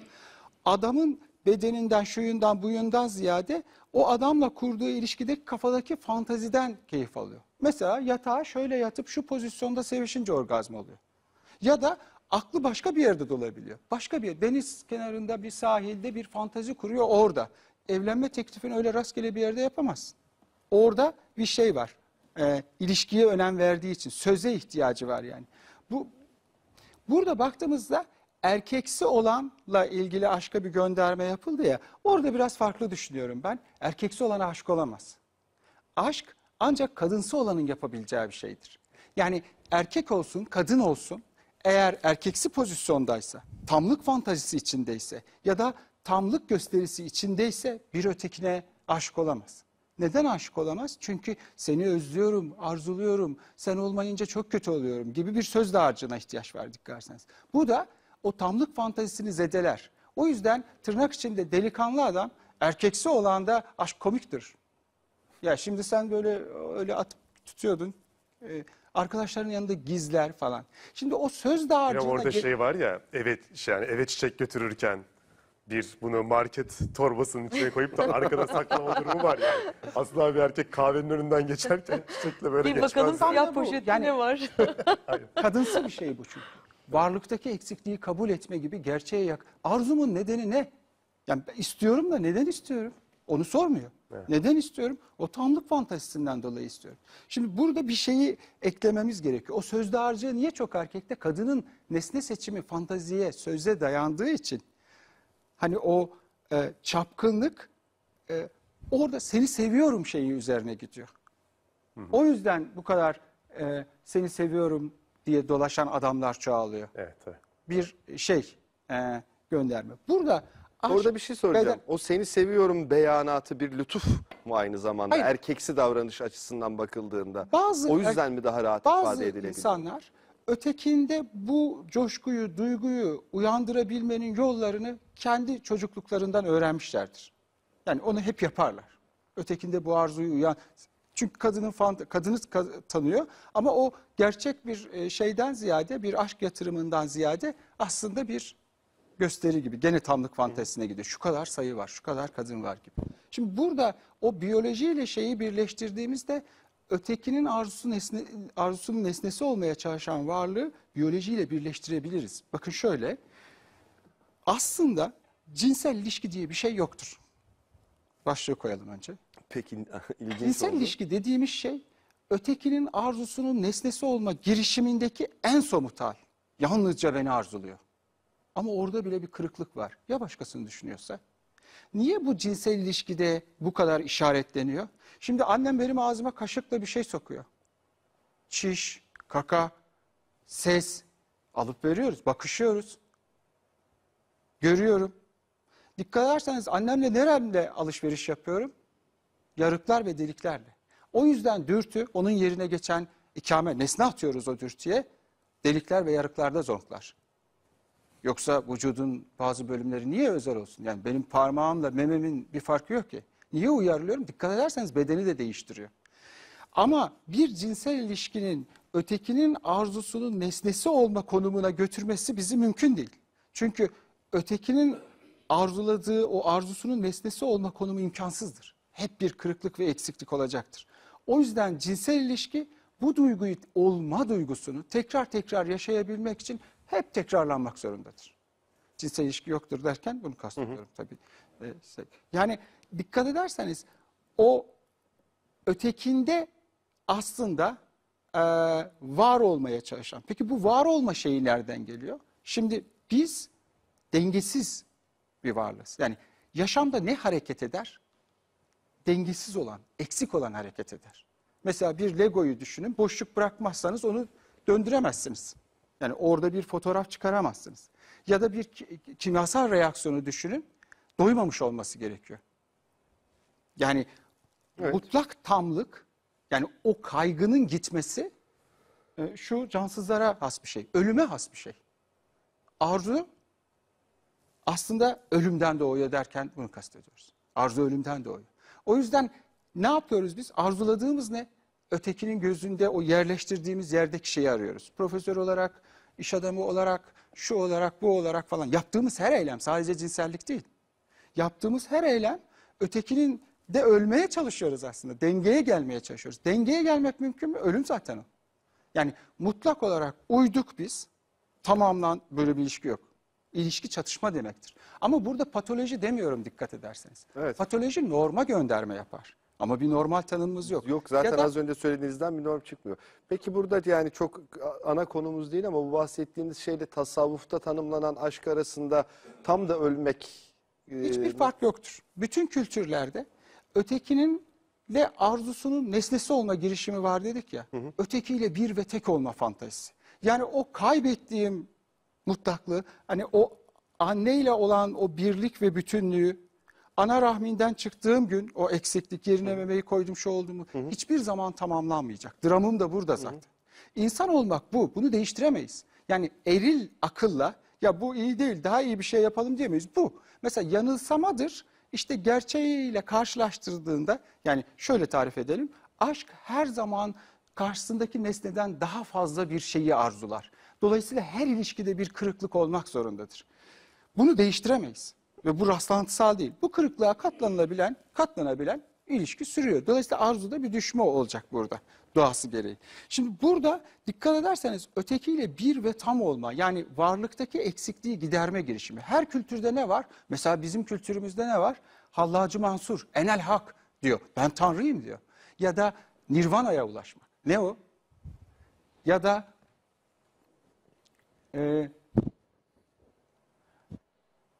Speaker 2: Adamın bedeninden, şuyundan, buyundan ziyade o adamla kurduğu ilişkideki kafadaki fantaziden keyif alıyor. Mesela yatağa şöyle yatıp şu pozisyonda sevişince orgazm oluyor. Ya da aklı başka bir yerde de olabiliyor. Başka bir deniz kenarında bir sahilde bir fantazi kuruyor orada. Evlenme teklifini öyle rastgele bir yerde yapamazsın. Orada bir şey var. Ee, ilişkiye önem verdiği için söze ihtiyacı var yani. Bu Burada baktığımızda erkeksi olanla ilgili aşka bir gönderme yapıldı ya. Orada biraz farklı düşünüyorum ben. Erkeksi olana aşık olamaz. Aşk ancak kadınsı olanın yapabileceği bir şeydir. Yani erkek olsun, kadın olsun eğer erkeksi pozisyondaysa, tamlık fantazisi içindeyse ya da tamlık gösterisi içindeyse bir ötekine aşık olamaz. Neden aşık olamaz? Çünkü seni özlüyorum, arzuluyorum, sen olmayınca çok kötü oluyorum gibi bir söz dağarcığına ihtiyaç var dikkat ederseniz. Bu da o tamlık fantazisini zedeler. O yüzden tırnak içinde delikanlı adam erkeksi olan da aşk komiktir. Ya şimdi sen böyle öyle atıp tutuyordun. Ee, arkadaşların yanında gizler falan. Şimdi o söz
Speaker 3: Ya
Speaker 2: dağarcığına...
Speaker 3: orada
Speaker 2: ge-
Speaker 3: şey var ya evet yani eve çiçek götürürken bir bunu market torbasının içine koyup da arkada saklama durumu var yani. Asla bir erkek kahvenin önünden geçerken çiçekle böyle
Speaker 5: Bir
Speaker 3: geçmez.
Speaker 5: bakalım
Speaker 3: yani.
Speaker 5: siyah poşette
Speaker 2: Yani-
Speaker 5: ne var?
Speaker 2: Kadınsı bir şey bu çünkü. Varlıktaki eksikliği kabul etme gibi gerçeğe yak. Arzumun nedeni ne? Yani ben istiyorum da neden istiyorum? Onu sormuyor. Neden istiyorum? O tamlık fantazisinden dolayı istiyorum. Şimdi burada bir şeyi eklememiz gerekiyor. O sözde harcı niye çok erkekte? Kadının nesne seçimi fantaziye, söze dayandığı için hani o e, çapkınlık e, orada seni seviyorum şeyi üzerine gidiyor. O yüzden bu kadar e, seni seviyorum diye dolaşan adamlar çoğalıyor.
Speaker 3: Evet, evet.
Speaker 2: Bir şey e, gönderme. Burada aşk,
Speaker 1: Orada bir şey soracağım.
Speaker 2: beden-
Speaker 1: O seni seviyorum beyanatı bir lütuf mu aynı zamanda?
Speaker 2: Hayır.
Speaker 1: Erkeksi davranış açısından bakıldığında.
Speaker 2: Bazı
Speaker 1: o yüzden mi daha rahat
Speaker 2: bazı
Speaker 1: ifade edilebiliyor?
Speaker 2: insanlar ötekinde bu coşkuyu, duyguyu uyandırabilmenin yollarını kendi çocukluklarından öğrenmişlerdir. Yani onu hep yaparlar. Ötekinde bu arzuyu uyan çünkü kadının fant- kadını ka- tanıyor ama o gerçek bir e, şeyden ziyade bir aşk yatırımından ziyade aslında bir gösteri gibi gene tamlık fantezisine gidiyor. Şu kadar sayı var, şu kadar kadın var gibi. Şimdi burada o biyolojiyle şeyi birleştirdiğimizde ötekinin arzusu nesne, arzusunun nesnesi olmaya çalışan varlığı biyolojiyle birleştirebiliriz. Bakın şöyle, aslında cinsel ilişki diye bir şey yoktur. Başlığı koyalım önce.
Speaker 1: Peki ilginç
Speaker 2: Cinsel
Speaker 1: oldu.
Speaker 2: ilişki dediğimiz şey ötekinin arzusunun nesnesi olma girişimindeki en somut hal. Yalnızca beni arzuluyor. Ama orada bile bir kırıklık var. Ya başkasını düşünüyorsa? Niye bu cinsel ilişkide bu kadar işaretleniyor? Şimdi annem benim ağzıma kaşıkla bir şey sokuyor. Çiş, kaka, ses alıp veriyoruz, bakışıyoruz. Görüyorum. Dikkat ederseniz annemle neremle alışveriş yapıyorum? Yarıklar ve deliklerle. O yüzden dürtü onun yerine geçen ikame nesne atıyoruz o dürtüye. Delikler ve yarıklarda zonklar. Yoksa vücudun bazı bölümleri niye özel olsun? Yani benim parmağımla mememin bir farkı yok ki. Niye uyarılıyorum? Dikkat ederseniz bedeni de değiştiriyor. Ama bir cinsel ilişkinin ötekinin arzusunun nesnesi olma konumuna götürmesi bizi mümkün değil. Çünkü ötekinin arzuladığı o arzusunun nesnesi olma konumu imkansızdır. Hep bir kırıklık ve eksiklik olacaktır. O yüzden cinsel ilişki bu duyguyu olma duygusunu tekrar tekrar yaşayabilmek için hep tekrarlanmak zorundadır. Cinsel ilişki yoktur derken bunu kastediyorum tabii. Ee, şey- Yani dikkat ederseniz o ötekinde aslında e, var olmaya çalışan. Peki bu var olma şeyi nereden geliyor? Şimdi biz dengesiz bir varlığız. Yani yaşamda ne hareket eder? Dengesiz olan, eksik olan hareket eder. Mesela bir Lego'yu düşünün, boşluk bırakmazsanız onu döndüremezsiniz. Yani orada bir fotoğraf çıkaramazsınız. Ya da bir ki- kimyasal reaksiyonu düşünün, doymamış olması gerekiyor. Yani
Speaker 1: Evet.
Speaker 2: mutlak tamlık, yani o kaygının gitmesi e, şu cansızlara has bir şey, ölüme has bir şey. Arzu aslında ölümden doğuyor derken bunu kastediyoruz. Arzu ölümden doğuyor. O yüzden ne yapıyoruz biz? Arzuladığımız ne? Ötekinin gözünde o yerleştirdiğimiz yerdeki şeyi arıyoruz. Profesör olarak, iş adamı olarak, şu olarak, bu olarak falan. Yaptığımız her eylem sadece cinsellik değil. Yaptığımız her eylem ötekinin de ölmeye çalışıyoruz aslında. Dengeye gelmeye çalışıyoruz. Dengeye gelmek mümkün mü? Ölüm zaten o. Yani mutlak olarak uyduk biz. Tamamlan böyle bir ilişki yok. İlişki çatışma demektir. Ama burada patoloji demiyorum dikkat ederseniz.
Speaker 1: Evet.
Speaker 2: Patoloji norma gönderme yapar. Ama bir normal tanımımız yok.
Speaker 1: Yok zaten
Speaker 2: Ya da-
Speaker 1: az önce söylediğinizden bir norm çıkmıyor. Peki burada yani çok ana konumuz değil ama bu bahsettiğiniz şeyle tasavvufta tanımlanan aşk arasında tam da ölmek e,
Speaker 2: Hiçbir fark yoktur. Bütün kültürlerde ötekinin ve arzusunun nesnesi olma girişimi var dedik ya. Ötekiyle bir ve tek olma fantezisi. Yani o kaybettiğim mutlaklığı, hani o anneyle olan o birlik ve bütünlüğü, ana rahminden çıktığım gün o eksiklik yerine memeyi koydum şu oldu mu hiçbir zaman tamamlanmayacak. Dramım da burada zaten. İnsan olmak bu. Bunu değiştiremeyiz. Yani eril akılla ya bu iyi değil daha iyi bir şey yapalım diyemeyiz. Bu. Mesela yanılsamadır. İşte gerçeğiyle karşılaştırdığında yani şöyle tarif edelim. Aşk her zaman karşısındaki nesneden daha fazla bir şeyi arzular. Dolayısıyla her ilişkide bir kırıklık olmak zorundadır. Bunu değiştiremeyiz. Ve bu rastlantısal değil. Bu kırıklığa katlanılabilen, katlanabilen ilişki sürüyor. Dolayısıyla arzuda bir düşme olacak burada doğası gereği. Şimdi burada dikkat ederseniz ötekiyle bir ve tam olma yani varlıktaki eksikliği giderme girişimi. Her kültürde ne var? Mesela bizim kültürümüzde ne var? Hallacı Mansur, enel hak diyor. Ben tanrıyım diyor. Ya da nirvana'ya ulaşmak. Ne o? Ya da e,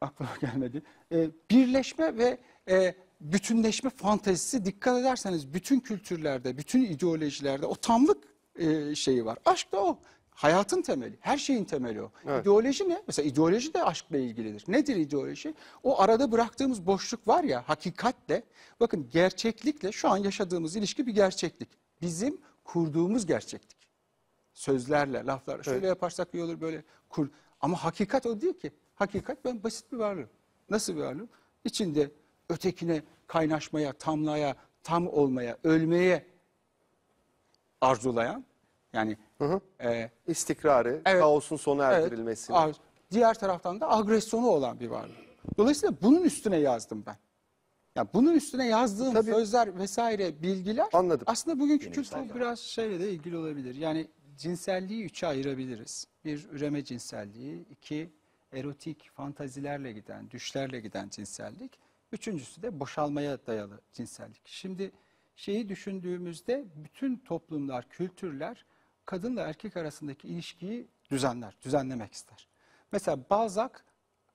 Speaker 2: aklıma gelmedi. E, birleşme ve e, bütünleşme fantezisi dikkat ederseniz bütün kültürlerde, bütün ideolojilerde o tamlık e, şeyi var. Aşk da o. Hayatın temeli, her şeyin temeli o.
Speaker 1: Evet.
Speaker 2: İdeoloji ne? Mesela ideoloji de aşkla ilgilidir. Nedir ideoloji? O arada bıraktığımız boşluk var ya hakikatle, bakın gerçeklikle şu an yaşadığımız ilişki bir gerçeklik. Bizim kurduğumuz gerçeklik sözlerle, laflarla. Şöyle
Speaker 1: Evet.
Speaker 2: yaparsak iyi olur böyle kur. Ama hakikat o değil ki. Hakikat ben basit bir varlığım. Nasıl bir varlığım? İçinde ötekine kaynaşmaya, tamlaya, tam olmaya, ölmeye arzulayan yani e,
Speaker 1: istikrarı,
Speaker 2: Evet.
Speaker 1: kaosun sona
Speaker 2: evet,
Speaker 1: erdirilmesi.
Speaker 2: ar- diğer taraftan da agresyonu olan bir varlık. Dolayısıyla bunun üstüne yazdım ben. Yani bunun üstüne yazdığım
Speaker 1: Tabii.
Speaker 2: sözler vesaire bilgiler
Speaker 1: Anladım.
Speaker 2: aslında bugünkü kültür biraz şeyle de ilgili olabilir. Yani cinselliği üçe ayırabiliriz. Bir üreme cinselliği, iki erotik fantazilerle giden, düşlerle giden cinsellik. Üçüncüsü de boşalmaya dayalı cinsellik. Şimdi şeyi düşündüğümüzde bütün toplumlar, kültürler kadınla erkek arasındaki ilişkiyi düzenler, düzenlemek ister. Mesela Balzac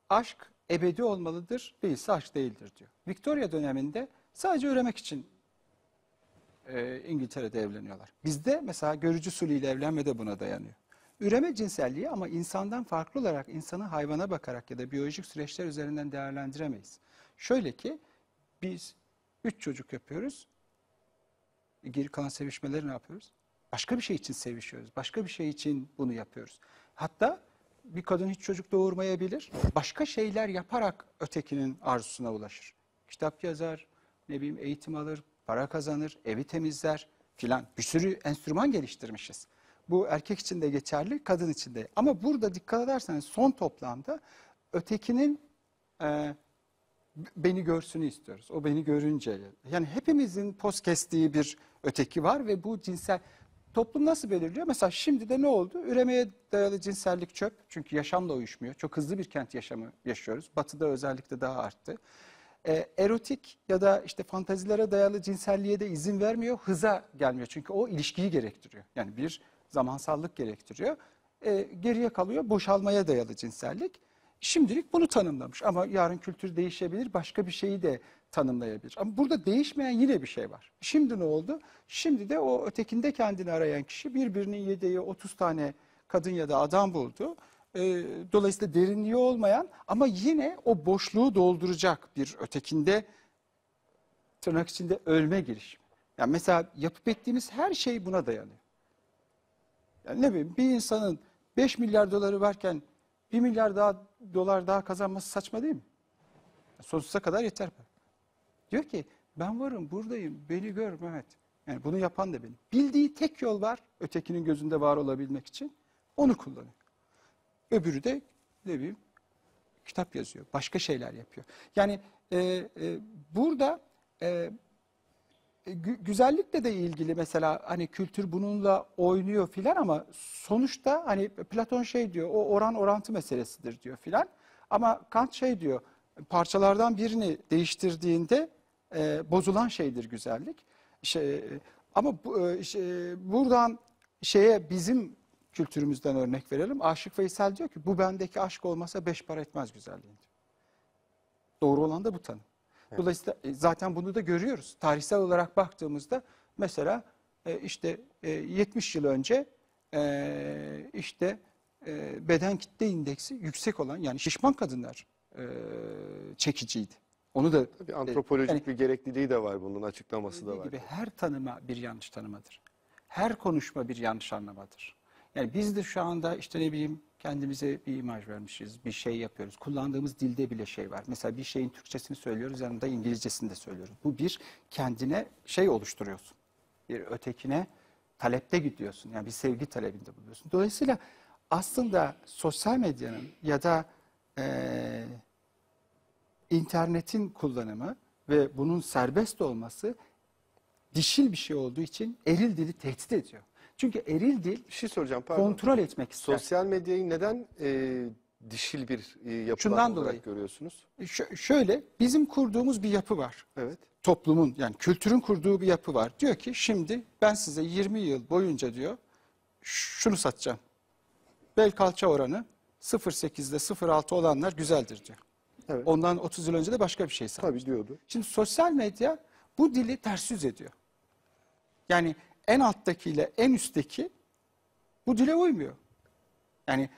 Speaker 2: aşk ebedi olmalıdır, değilse aşk değildir diyor. Victoria döneminde sadece üremek için e, İngiltere'de evleniyorlar. Bizde mesela görücü usulüyle evlenme de buna dayanıyor. Üreme cinselliği ama insandan farklı olarak insanı hayvana bakarak ya da biyolojik süreçler üzerinden değerlendiremeyiz. Şöyle ki biz üç çocuk yapıyoruz. Geri kalan sevişmeleri ne yapıyoruz? Başka bir şey için sevişiyoruz. Başka bir şey için bunu yapıyoruz. Hatta bir kadın hiç çocuk doğurmayabilir. Başka şeyler yaparak ötekinin arzusuna ulaşır. Kitap yazar, ne bileyim eğitim alır, para kazanır, evi temizler filan. Bir sürü enstrüman geliştirmişiz. Bu erkek için de geçerli, kadın için de. Ama burada dikkat ederseniz son toplamda ötekinin e, beni görsünü istiyoruz. O beni görünce. Yani hepimizin poz kestiği bir öteki var ve bu cinsel toplum nasıl belirliyor? Mesela şimdi de ne oldu? Üremeye dayalı cinsellik çöp. Çünkü yaşamla uyuşmuyor. Çok hızlı bir kent yaşamı yaşıyoruz. Batı'da özellikle daha arttı. Ee, erotik ya da işte fantazilere dayalı cinselliğe de izin vermiyor. Hıza gelmiyor. Çünkü o ilişkiyi gerektiriyor. Yani bir zamansallık gerektiriyor. Ee, geriye kalıyor boşalmaya dayalı cinsellik. Şimdilik bunu tanımlamış ama yarın kültür değişebilir, başka bir şeyi de tanımlayabilir. Ama burada değişmeyen yine bir şey var. Şimdi ne oldu? Şimdi de o ötekinde kendini arayan kişi birbirinin yediği 30 tane kadın ya da adam buldu. Ee, dolayısıyla derinliği olmayan ama yine o boşluğu dolduracak bir ötekinde tırnak içinde ölme girişimi. Yani mesela yapıp ettiğimiz her şey buna dayanıyor. Yani ne bileyim bir insanın 5 milyar doları varken 1 milyar daha dolar daha kazanması saçma değil mi? Sonsuza kadar yeter. Diyor ki ben varım buradayım beni gör Mehmet. Yani bunu yapan da benim. Bildiği tek yol var ötekinin gözünde var olabilmek için. Onu kullanıyor. Öbürü de ne bileyim kitap yazıyor. Başka şeyler yapıyor. Yani e, e, burada e, gü- güzellikle de ilgili mesela hani kültür bununla oynuyor filan ama sonuçta hani Platon şey diyor o oran orantı meselesidir diyor filan ama Kant şey diyor parçalardan birini değiştirdiğinde e, bozulan şeydir güzellik. Şey, ama bu, e, şey, buradan şeye bizim kültürümüzden örnek verelim. Aşık Veysel diyor ki bu bendeki aşk olmasa beş para etmez güzelliğin. Doğru olan da bu tanım. Dolayısıyla e, zaten bunu da görüyoruz. Tarihsel olarak baktığımızda mesela e, işte e, 70 yıl önce e, işte e, beden kitle indeksi yüksek olan yani şişman kadınlar e, çekiciydi. Onu da
Speaker 1: Bir antropolojik
Speaker 2: yani-
Speaker 1: bir gerekliliği de var bunun açıklaması da var.
Speaker 2: gibi her tanıma bir yanlış tanımadır. Her konuşma bir yanlış anlamadır. Yani biz de şu anda işte ne bileyim kendimize bir imaj vermişiz, bir şey yapıyoruz. Kullandığımız dilde bile şey var. Mesela bir şeyin Türkçesini söylüyoruz, yanında İngilizcesini de söylüyoruz. Bu bir kendine şey oluşturuyorsun. Bir ötekine talepte gidiyorsun. Yani bir sevgi talebinde buluyorsun. Dolayısıyla aslında sosyal medyanın ya da eee internetin kullanımı ve bunun serbest olması dişil bir şey olduğu için eril dili tehdit ediyor. Çünkü eril dil
Speaker 1: Bir şey soracağım pardon.
Speaker 2: kontrol etmek ister.
Speaker 1: Sosyal medyayı neden e, dişil bir e, yapılan
Speaker 2: Şundan
Speaker 1: olarak
Speaker 2: dolayı.
Speaker 1: görüyorsunuz?
Speaker 2: Ş- şöyle bizim kurduğumuz bir yapı var.
Speaker 1: Evet.
Speaker 2: Toplumun yani kültürün kurduğu bir yapı var. Diyor ki şimdi ben size 20 yıl boyunca diyor şunu satacağım. Bel kalça oranı 0.8'de 0.6 olanlar güzeldir diyor.
Speaker 1: Evet.
Speaker 2: Ondan 30 yıl önce de başka bir şey satmış.
Speaker 1: Tabii diyordu.
Speaker 2: Şimdi sosyal medya bu dili ters yüz ediyor. Yani en alttakiyle en üstteki bu dile uymuyor. Yani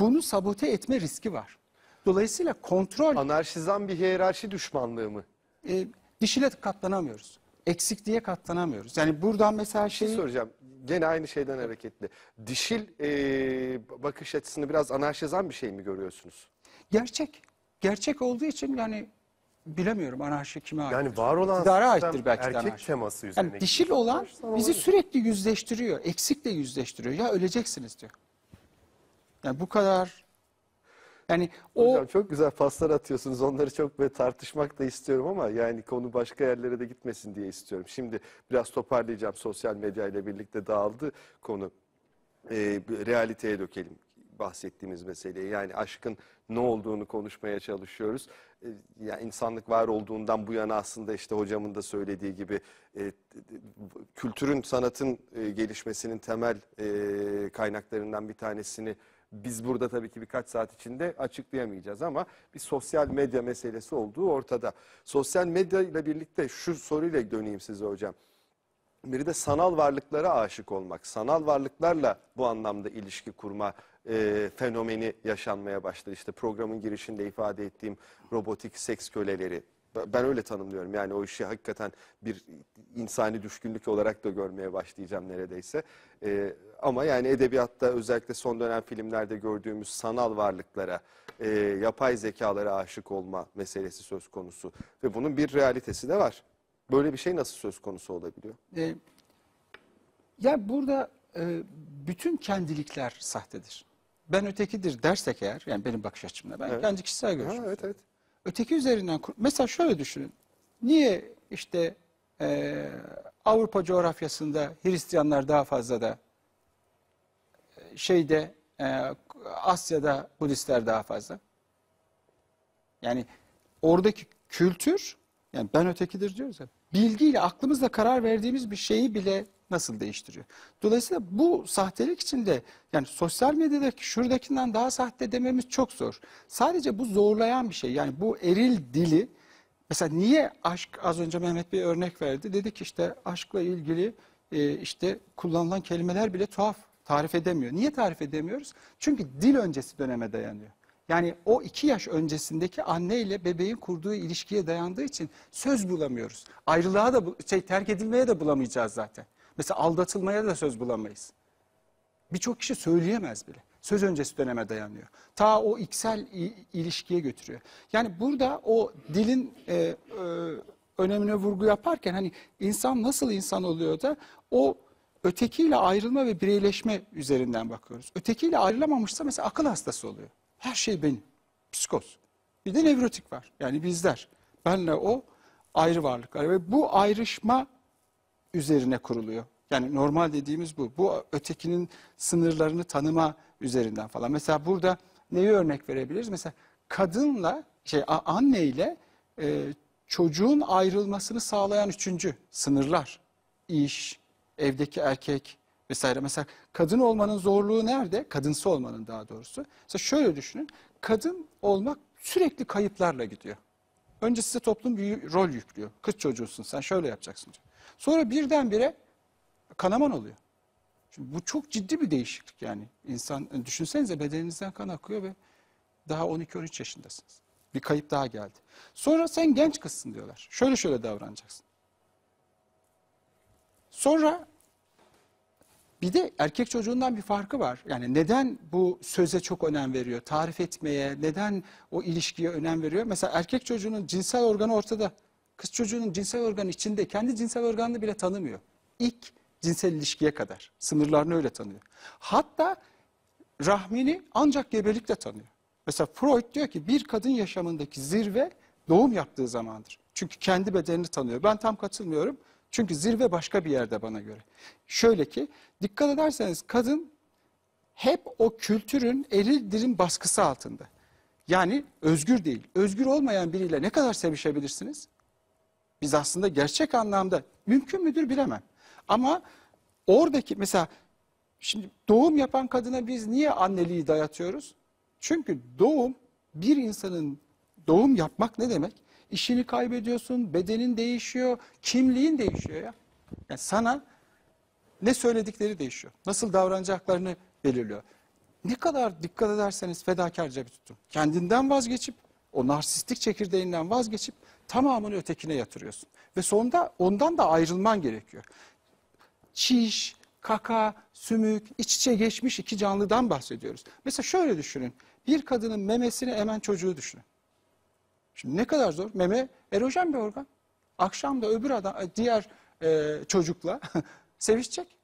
Speaker 2: bunu sabote etme riski var. Dolayısıyla kontrol
Speaker 1: Anarşizan bir hiyerarşi düşmanlığı mı?
Speaker 2: e, dişile katlanamıyoruz. Eksikliğe katlanamıyoruz. Yani buradan mesela
Speaker 1: Bir şey
Speaker 2: şeyi
Speaker 1: soracağım. Gene aynı şeyden hareketli. Dişil e, bakış açısını biraz anarşizan bir şey mi görüyorsunuz?
Speaker 2: gerçek. Gerçek olduğu için yani bilemiyorum anarşi kime ait.
Speaker 3: Yani var olan
Speaker 2: İktidara aittir belki
Speaker 3: erkek
Speaker 2: anarşi.
Speaker 3: teması üzerine.
Speaker 2: Yani dişil olan bizi sürekli yüzleştiriyor. Eksikle yüzleştiriyor. Ya öleceksiniz diyor. Yani bu kadar yani o
Speaker 1: Hocam çok güzel paslar atıyorsunuz. Onları çok böyle tartışmak da istiyorum ama yani konu başka yerlere de gitmesin diye istiyorum. Şimdi biraz toparlayacağım. Sosyal medya ile birlikte dağıldı konu. Bir realiteye dökelim. bahsettiğimiz meseleyi. Yani aşkın ne olduğunu konuşmaya çalışıyoruz. E, Yani insanlık var olduğundan bu yana aslında işte hocamın da söylediği gibi e, kültürün, sanatın e, gelişmesinin temel e, kaynaklarından bir tanesini biz burada tabii ki birkaç saat içinde açıklayamayacağız ama bir sosyal medya meselesi olduğu ortada. Sosyal medya ile birlikte şu soruyla döneyim size hocam. Biri de sanal varlıklara aşık olmak, sanal varlıklarla bu anlamda ilişki kurma e, fenomeni yaşanmaya başladı. İşte programın girişinde ifade ettiğim robotik seks köleleri. Ben- öyle tanımlıyorum. Yani o işi hakikaten bir insani düşkünlük olarak da görmeye başlayacağım neredeyse. E, ama yani edebiyatta özellikle son dönem filmlerde gördüğümüz sanal varlıklara, e, yapay zekalara aşık olma meselesi söz konusu. Ve bunun bir realitesi de var. Böyle bir şey nasıl söz konusu olabiliyor?
Speaker 2: E, ya burada e, bütün kendilikler sahtedir. Ben ötekidir dersek eğer, yani benim bakış açımla, ben
Speaker 1: Evet.
Speaker 2: kendi kişisel
Speaker 1: Ha,
Speaker 2: görüşüm.
Speaker 1: evet evet.
Speaker 2: Öteki üzerinden, mesela şöyle düşünün. Niye işte e, Avrupa coğrafyasında Hristiyanlar daha fazla da e, şeyde e, Asya'da Budistler daha fazla? Yani oradaki kültür, yani ben ötekidir diyoruz ya, bilgiyle aklımızla karar verdiğimiz bir şeyi bile nasıl değiştiriyor? Dolayısıyla bu sahtelik içinde yani sosyal medyadaki şuradakinden daha sahte dememiz çok zor. Sadece bu zorlayan bir şey. Yani bu eril dili mesela niye aşk az önce Mehmet Bey örnek verdi. Dedi ki işte aşkla ilgili e, işte kullanılan kelimeler bile tuhaf tarif edemiyor. Niye tarif edemiyoruz? Çünkü dil öncesi döneme dayanıyor. Yani o iki yaş öncesindeki anne ile bebeğin kurduğu ilişkiye dayandığı için söz bulamıyoruz. Ayrılığa da şey terk edilmeye de bulamayacağız zaten. Mesela aldatılmaya da söz bulamayız. Birçok kişi söyleyemez bile. Söz öncesi döneme dayanıyor. Ta o iksel ilişkiye götürüyor. Yani burada o dilin e, e, önemine vurgu yaparken hani insan nasıl insan oluyor da o ötekiyle ayrılma ve bireyleşme üzerinden bakıyoruz. Ötekiyle ayrılamamışsa mesela akıl hastası oluyor. Her şey benim. Psikoz. Bir de nevrotik var. Yani bizler. Benle o ayrı varlıklar. Ve bu ayrışma üzerine kuruluyor. Yani normal dediğimiz bu. Bu ötekinin sınırlarını tanıma üzerinden falan. Mesela burada neyi örnek verebiliriz? Mesela kadınla, şey anneyle e, çocuğun ayrılmasını sağlayan üçüncü sınırlar. İş, evdeki erkek vesaire. Mesela kadın olmanın zorluğu nerede? Kadınsı olmanın daha doğrusu. Mesela şöyle düşünün. Kadın olmak sürekli kayıplarla gidiyor. Önce size toplum bir rol yüklüyor. Kız çocuğusun sen şöyle yapacaksın diyor. Sonra birdenbire kanaman oluyor. Şimdi bu çok ciddi bir değişiklik yani. İnsan düşünsenize bedeninizden kan akıyor ve daha 12-13 yaşındasınız. Bir kayıp daha geldi. Sonra sen genç kızsın diyorlar. Şöyle şöyle davranacaksın. Sonra bir de erkek çocuğundan bir farkı var. Yani neden bu söze çok önem veriyor? Tarif etmeye, neden o ilişkiye önem veriyor? Mesela erkek çocuğunun cinsel organı ortada. Kız çocuğunun cinsel organı içinde. Kendi cinsel organını bile tanımıyor. İlk cinsel ilişkiye kadar. Sınırlarını öyle tanıyor. Hatta rahmini ancak gebelikle tanıyor. Mesela Freud diyor ki bir kadın yaşamındaki zirve doğum yaptığı zamandır. Çünkü kendi bedenini tanıyor. Ben tam katılmıyorum. Çünkü zirve başka bir yerde bana göre. Şöyle ki dikkat ederseniz kadın hep o kültürün eril dilin baskısı altında. Yani özgür değil. Özgür olmayan biriyle ne kadar sevişebilirsiniz? Biz aslında gerçek anlamda mümkün müdür bilemem. Ama oradaki mesela şimdi doğum yapan kadına biz niye anneliği dayatıyoruz? Çünkü doğum bir insanın doğum yapmak ne demek? İşini kaybediyorsun, bedenin değişiyor, kimliğin değişiyor ya. Yani sana ne söyledikleri değişiyor. Nasıl davranacaklarını belirliyor. Ne kadar dikkat ederseniz fedakarca bir tutum. Kendinden vazgeçip, o narsistik çekirdeğinden vazgeçip tamamını ötekine yatırıyorsun. Ve sonunda ondan da ayrılman gerekiyor. Çiş, kaka, sümük, iç içe geçmiş iki canlıdan bahsediyoruz. Mesela şöyle düşünün. Bir kadının memesini emen çocuğu düşünün. Şimdi ne kadar zor. Meme erojen bir organ. Akşam da öbür adam, diğer e, çocukla sevişecek.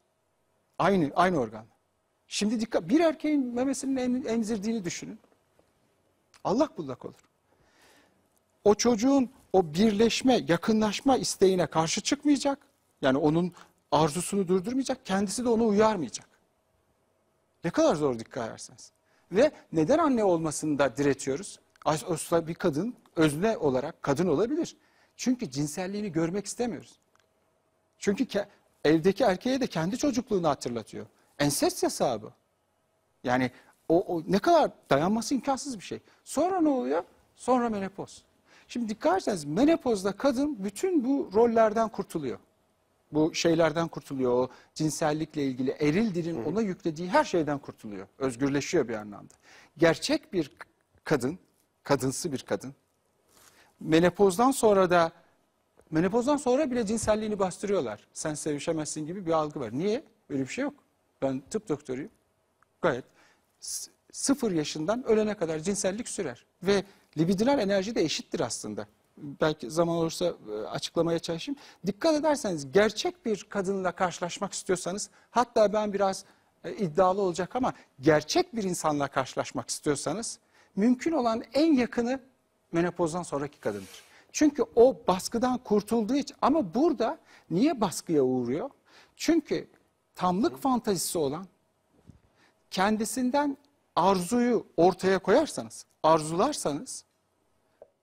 Speaker 2: Aynı aynı organ. Şimdi dikkat bir erkeğin memesinin em- emzirdiğini düşünün. Allah bullak olur. O çocuğun o birleşme, yakınlaşma isteğine karşı çıkmayacak. Yani onun arzusunu durdurmayacak. Kendisi de onu uyarmayacak. Ne kadar zor dikkat ederseniz. Ve neden anne olmasını da diretiyoruz? Aslında bir kadın özne olarak kadın olabilir. Çünkü cinselliğini görmek istemiyoruz. Çünkü evdeki erkeğe de kendi çocukluğunu hatırlatıyor. Ensest yasağı bu. Yani o, o ne kadar dayanması imkansız bir şey. Sonra ne oluyor? Sonra menopoz. Şimdi dikkat ederseniz menopozda kadın bütün bu rollerden kurtuluyor. Bu şeylerden kurtuluyor. O cinsellikle ilgili eril dilin ona yüklediği her şeyden kurtuluyor. Özgürleşiyor bir anlamda. Gerçek bir kadın, kadınsı bir kadın. Menopozdan sonra da menopozdan sonra bile cinselliğini bastırıyorlar. Sen sevişemezsin gibi bir algı var. Niye? Öyle bir şey yok. Ben tıp doktoruyum. Gayet sıfır yaşından ölene kadar cinsellik sürer. Ve libidinal enerji de eşittir aslında. Belki zaman olursa e, açıklamaya çalışayım. Dikkat ederseniz gerçek bir kadınla karşılaşmak istiyorsanız hatta ben biraz e, iddialı olacak ama gerçek bir insanla karşılaşmak istiyorsanız mümkün olan en yakını menopozdan sonraki kadındır. Çünkü o baskıdan kurtulduğu için ama burada niye baskıya uğruyor? Çünkü tamlık fantazisi olan kendisinden arzuyu ortaya koyarsanız, arzularsanız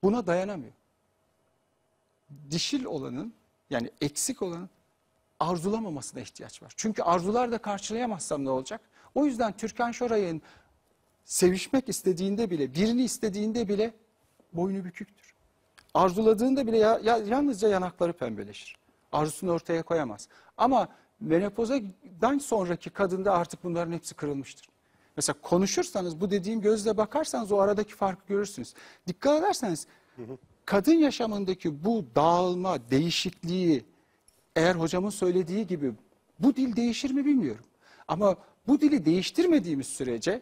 Speaker 2: buna dayanamıyor. Dişil olanın yani eksik olanın arzulamamasına ihtiyaç var. Çünkü arzular da karşılayamazsam ne olacak? O yüzden Türkan Şoray'ın sevişmek istediğinde bile, birini istediğinde bile boynu büküktür. Arzuladığında bile ya, ya- yalnızca yanakları pembeleşir. Arzusunu ortaya koyamaz. Ama menopozdan sonraki kadında artık bunların hepsi kırılmıştır. Mesela konuşursanız bu dediğim gözle bakarsanız o aradaki farkı görürsünüz. Dikkat ederseniz kadın yaşamındaki bu dağılma, değişikliği eğer hocamın söylediği gibi bu dil değişir mi bilmiyorum. Ama bu dili değiştirmediğimiz sürece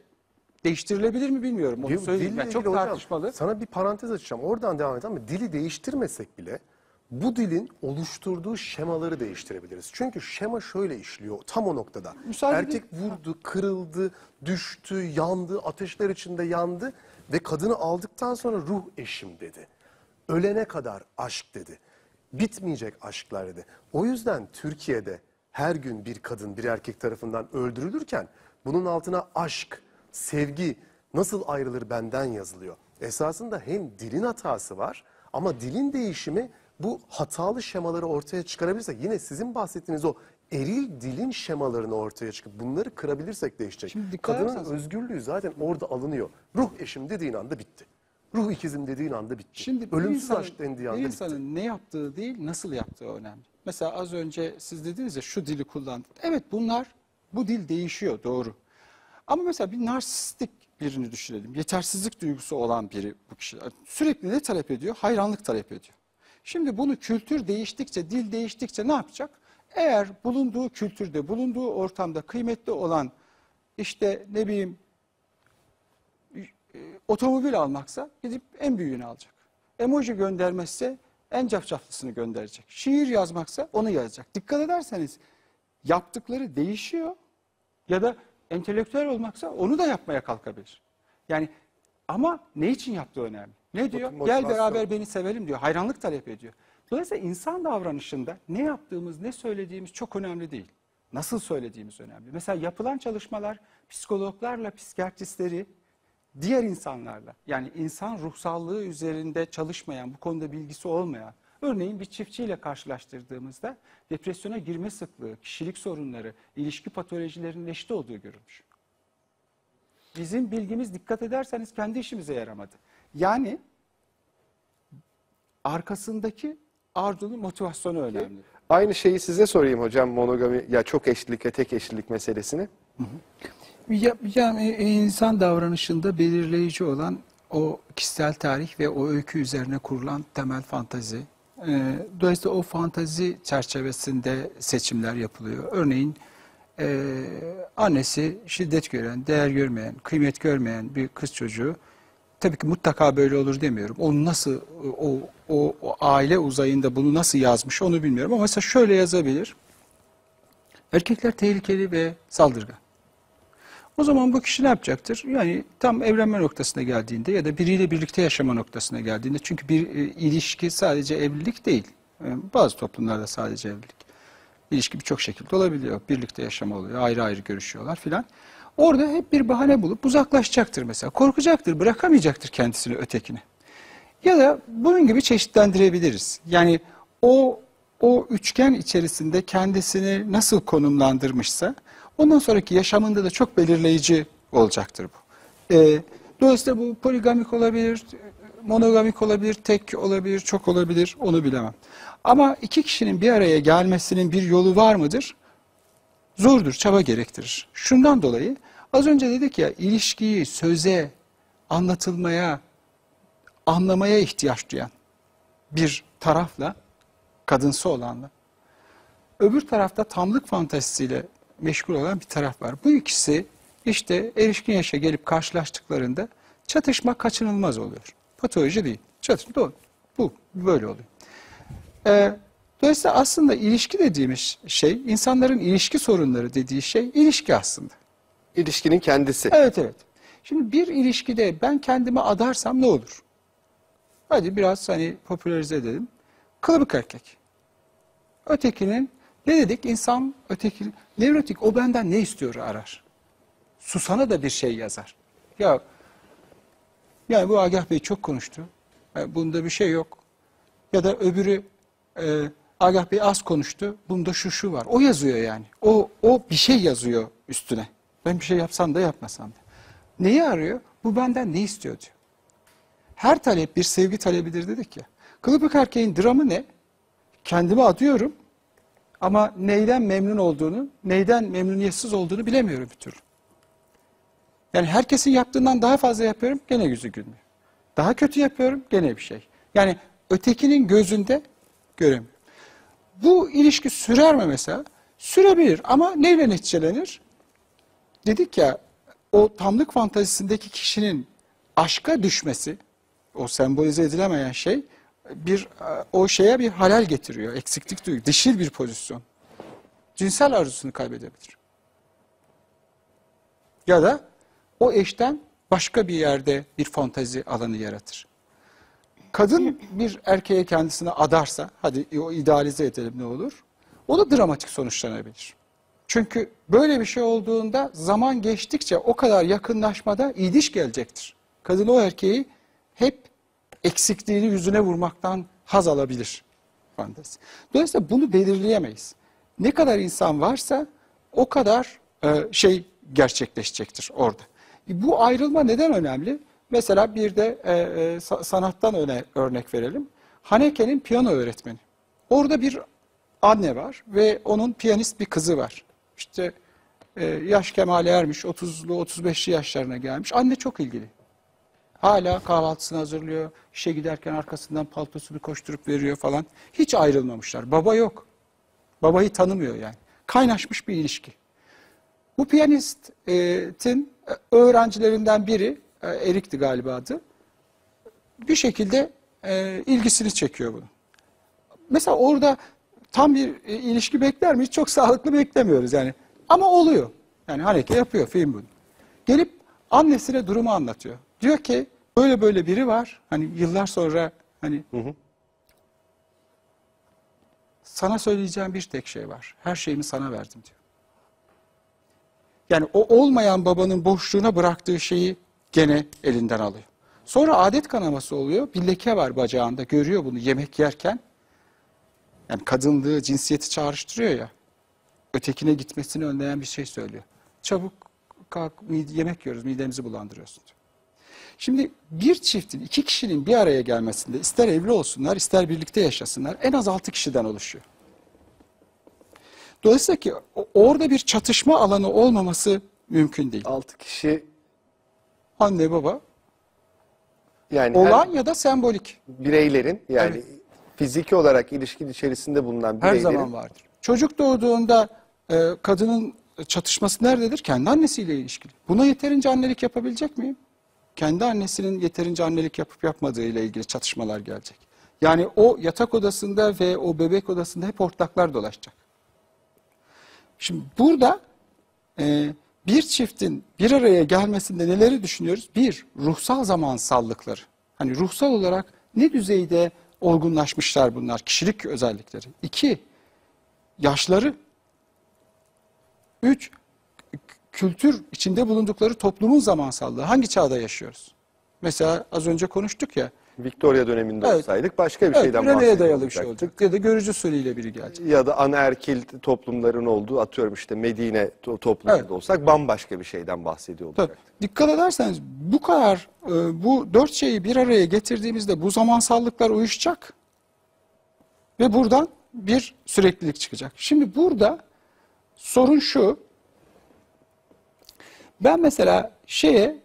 Speaker 2: değiştirilebilir mi bilmiyorum. Onu söyleyeyim. Yani çok
Speaker 3: hocam,
Speaker 2: tartışmalı.
Speaker 3: sana bir parantez açacağım. Oradan devam edelim ama dili değiştirmesek bile bu dilin oluşturduğu şemaları değiştirebiliriz. Çünkü şema şöyle işliyor tam o noktada.
Speaker 2: Müsaade
Speaker 3: Erkek vurdu, kırıldı, düştü, yandı, ateşler içinde yandı ve kadını aldıktan sonra ruh eşim dedi. Ölene kadar aşk dedi. Bitmeyecek aşklar dedi. O yüzden Türkiye'de her gün bir kadın bir erkek tarafından öldürülürken bunun altına aşk, sevgi nasıl ayrılır benden yazılıyor. Esasında hem dilin hatası var ama dilin değişimi bu hatalı şemaları ortaya çıkarabilirse yine sizin bahsettiğiniz o eril dilin şemalarını ortaya çıkıp bunları kırabilirsek değişecek.
Speaker 2: Şimdi
Speaker 3: Kadının
Speaker 2: ederseniz-
Speaker 3: özgürlüğü zaten orada alınıyor. Ruh eşim dediğin anda bitti. Ruh ikizim dediğin anda bitti.
Speaker 2: Şimdi
Speaker 3: Ölümsüz
Speaker 2: insanın,
Speaker 3: aşk dendiği anda bitti.
Speaker 2: insanın ne yaptığı değil, nasıl yaptığı önemli. Mesela az önce siz dediniz ya şu dili kullandık. Evet bunlar, bu dil değişiyor doğru. Ama mesela bir narsistik birini düşünelim. Yetersizlik duygusu olan biri bu kişi. Sürekli ne talep ediyor? Hayranlık talep ediyor. Şimdi bunu kültür değiştikçe, dil değiştikçe ne yapacak? Eğer bulunduğu kültürde, bulunduğu ortamda kıymetli olan işte ne bileyim e, otomobil almaksa gidip en büyüğünü alacak. Emoji göndermezse en cafcaflısını gönderecek. Şiir yazmaksa onu yazacak. Dikkat ederseniz yaptıkları değişiyor ya da entelektüel olmaksa onu da yapmaya kalkabilir. Yani ama ne için yaptığı önemli. Ne diyor? Gel
Speaker 3: motivasyon.
Speaker 2: beraber beni sevelim diyor. Hayranlık talep ediyor. Dolayısıyla insan davranışında ne yaptığımız, ne söylediğimiz çok önemli değil. Nasıl söylediğimiz önemli. Mesela yapılan çalışmalar psikologlarla psikiyatristleri diğer insanlarla yani insan ruhsallığı üzerinde çalışmayan, bu konuda bilgisi olmayan, örneğin bir çiftçiyle karşılaştırdığımızda depresyona girme sıklığı, kişilik sorunları, ilişki patolojilerinin eşit olduğu görülmüş. Bizim bilgimiz dikkat ederseniz kendi işimize yaramadı. Yani arkasındaki arzunun motivasyonu önemli.
Speaker 1: Aynı şeyi size sorayım hocam monogami ya çok eşlilik ve tek eşlilik meselesini.
Speaker 2: Ya, yani e, insan davranışında belirleyici olan o kişisel tarih ve o öykü üzerine kurulan temel fantazi. Ee, dolayısıyla o fantazi çerçevesinde seçimler yapılıyor. Örneğin e, annesi şiddet gören, değer görmeyen, kıymet görmeyen bir kız çocuğu tabii ki mutlaka böyle olur demiyorum. Onu nasıl o, o, o aile uzayında bunu nasıl yazmış onu bilmiyorum ama mesela şöyle yazabilir. Erkekler tehlikeli ve saldırgan. O zaman bu kişi ne yapacaktır? Yani tam evlenme noktasına geldiğinde ya da biriyle birlikte yaşama noktasına geldiğinde çünkü bir e, ilişki sadece evlilik değil. E, bazı toplumlarda sadece evlilik. İlişki birçok şekilde olabiliyor. Birlikte yaşama oluyor, ayrı ayrı görüşüyorlar filan. Orada hep bir bahane bulup uzaklaşacaktır mesela. Korkacaktır, bırakamayacaktır kendisini ötekine. Ya da bunun gibi çeşitlendirebiliriz. Yani o o üçgen içerisinde kendisini nasıl konumlandırmışsa ondan sonraki yaşamında da çok belirleyici olacaktır bu. Ee, dolayısıyla bu poligamik olabilir, monogamik olabilir, tek olabilir, çok olabilir onu bilemem. Ama iki kişinin bir araya gelmesinin bir yolu var mıdır? Zordur, çaba gerektirir. Şundan dolayı az önce dedik ya ilişkiyi söze, anlatılmaya, anlamaya ihtiyaç duyan bir tarafla, kadınsı olanla, öbür tarafta tamlık fantazisiyle meşgul olan bir taraf var. Bu ikisi işte erişkin yaşa gelip karşılaştıklarında çatışma kaçınılmaz oluyor. Patoloji değil. Çatışma doğru. Bu böyle oluyor. Ee, dolayısıyla aslında ilişki dediğimiz şey, insanların ilişki sorunları dediği şey ilişki aslında.
Speaker 1: İlişkinin kendisi.
Speaker 2: Evet evet. Şimdi bir ilişkide ben kendimi adarsam ne olur? Hadi biraz hani popülerize edelim. Kılıbık erkek. Ötekinin ne dedik? İnsan öteki nevrotik o benden ne istiyor arar. Susana da bir şey yazar. Ya yani bu Agah Bey çok konuştu. E, Bunda bir şey yok. Ya da öbürü e, Agah Bey az konuştu. Bunda şu şu var. O yazıyor yani. O o bir şey yazıyor üstüne. Ben bir şey yapsam da yapmasam da. Neyi arıyor? Bu benden ne istiyor diyor. Her talep bir sevgi talebidir dedik ya. Kılıbık erkeğin dramı ne? Kendimi adıyorum ama neyden memnun olduğunu, neyden memnuniyetsiz olduğunu bilemiyorum bir türlü. Yani herkesin yaptığından daha fazla yapıyorum, gene yüzü gülmüyor. Daha kötü yapıyorum, gene bir şey. Yani ötekinin gözünde göremiyorum. Bu ilişki sürer mi mesela? Sürebilir ama neyle neticelenir? Dedik ya, o tamlık fantazisindeki kişinin aşka düşmesi, o sembolize edilemeyen şey, bir o şeye bir halal getiriyor, eksiklik duyuyor, dişil bir pozisyon. Cinsel arzusunu kaybedebilir. Ya da o eşten başka bir yerde bir fantazi alanı yaratır. Kadın bir erkeğe kendisini adarsa, hadi o idealize edelim ne olur, o da dramatik sonuçlanabilir. Çünkü böyle bir şey olduğunda zaman geçtikçe o kadar yakınlaşmada idiş gelecektir. Kadın o erkeği hep eksikliğini yüzüne vurmaktan haz alabilir fantezi. Dolayısıyla bunu belirleyemeyiz. Ne kadar insan varsa o kadar e, şey gerçekleşecektir orada. E, Bu ayrılma neden önemli? Mesela bir de e, sa- sanattan öne, örnek verelim. Haneke'nin piyano öğretmeni. Orada bir anne var ve onun piyanist bir kızı var. İşte yaş kemale ermiş, 30'lu 35'li yaşlarına gelmiş. Anne çok ilgili. Hala kahvaltısını hazırlıyor. İşe giderken arkasından paltosunu koşturup veriyor falan. Hiç ayrılmamışlar. Baba yok. Babayı tanımıyor yani. Kaynaşmış bir ilişki. Bu piyanistin öğrencilerinden biri, e, Erik'ti galiba adı, bir şekilde e, ilgisini çekiyor bunu. Mesela orada tam bir e, ilişki bekler miyiz? Çok sağlıklı beklemiyoruz yani. Ama oluyor. Yani Haneke yapıyor film bunu. Gelip annesine durumu anlatıyor. Diyor ki böyle böyle biri var. Hani yıllar sonra hani sana söyleyeceğim bir tek şey var. Her şeyimi sana verdim diyor. Yani o olmayan babanın boşluğuna bıraktığı şeyi gene elinden alıyor. Sonra adet kanaması oluyor. Bir leke var bacağında. Görüyor bunu yemek yerken. Yani kadınlığı, cinsiyeti çağrıştırıyor ya. Ötekine gitmesini önleyen bir şey söylüyor. Çabuk kalk yemek yiyoruz midemizi bulandırıyorsun diyor. Şimdi bir çiftin, iki kişinin bir araya gelmesinde ister evli olsunlar ister birlikte yaşasınlar en az altı kişiden oluşuyor. Dolayısıyla ki orada bir çatışma alanı olmaması mümkün değil.
Speaker 1: 6 kişi
Speaker 2: Anne baba
Speaker 1: yani
Speaker 2: olan
Speaker 1: her
Speaker 2: ya da sembolik
Speaker 1: bireylerin yani
Speaker 2: Evet.
Speaker 1: fiziki olarak ilişkin içerisinde bulunan
Speaker 2: her
Speaker 1: bireylerin
Speaker 2: zaman vardır. Çocuk doğduğunda e, kadının çatışması nerededir? Kendi annesiyle ilişkili. Buna yeterince annelik yapabilecek miyim? Kendi annesinin yeterince annelik yapıp yapmadığı ile ilgili çatışmalar gelecek. Yani o yatak odasında ve o bebek odasında hep ortaklar dolaşacak. Şimdi burada e, bir çiftin bir araya gelmesinde neleri düşünüyoruz? Bir, ruhsal zamansallıkları. Hani ruhsal olarak ne düzeyde olgunlaşmışlar bunlar, kişilik özellikleri. İki, yaşları. Üç, kültür içinde bulundukları toplumun zamansallığı. Hangi çağda yaşıyoruz? Mesela az önce konuştuk ya.
Speaker 1: Victoria döneminde
Speaker 2: Evet.
Speaker 1: olsaydık başka bir
Speaker 2: Evet,
Speaker 1: şeyden
Speaker 2: Üremeye dayalı bir şey olacak. Ya da görücü usulüyle biri gelecek.
Speaker 1: Ya da anaerkil toplumların olduğu atıyorum işte Medine to- toplumunda
Speaker 2: Evet.
Speaker 1: olsak bambaşka bir şeyden bahsediyor
Speaker 2: Tabii.
Speaker 1: olacaktık.
Speaker 2: Dikkat ederseniz bu kadar e, bu dört şeyi bir araya getirdiğimizde bu zamansallıklar uyuşacak ve buradan bir süreklilik çıkacak. Şimdi burada sorun şu. Ben mesela şeye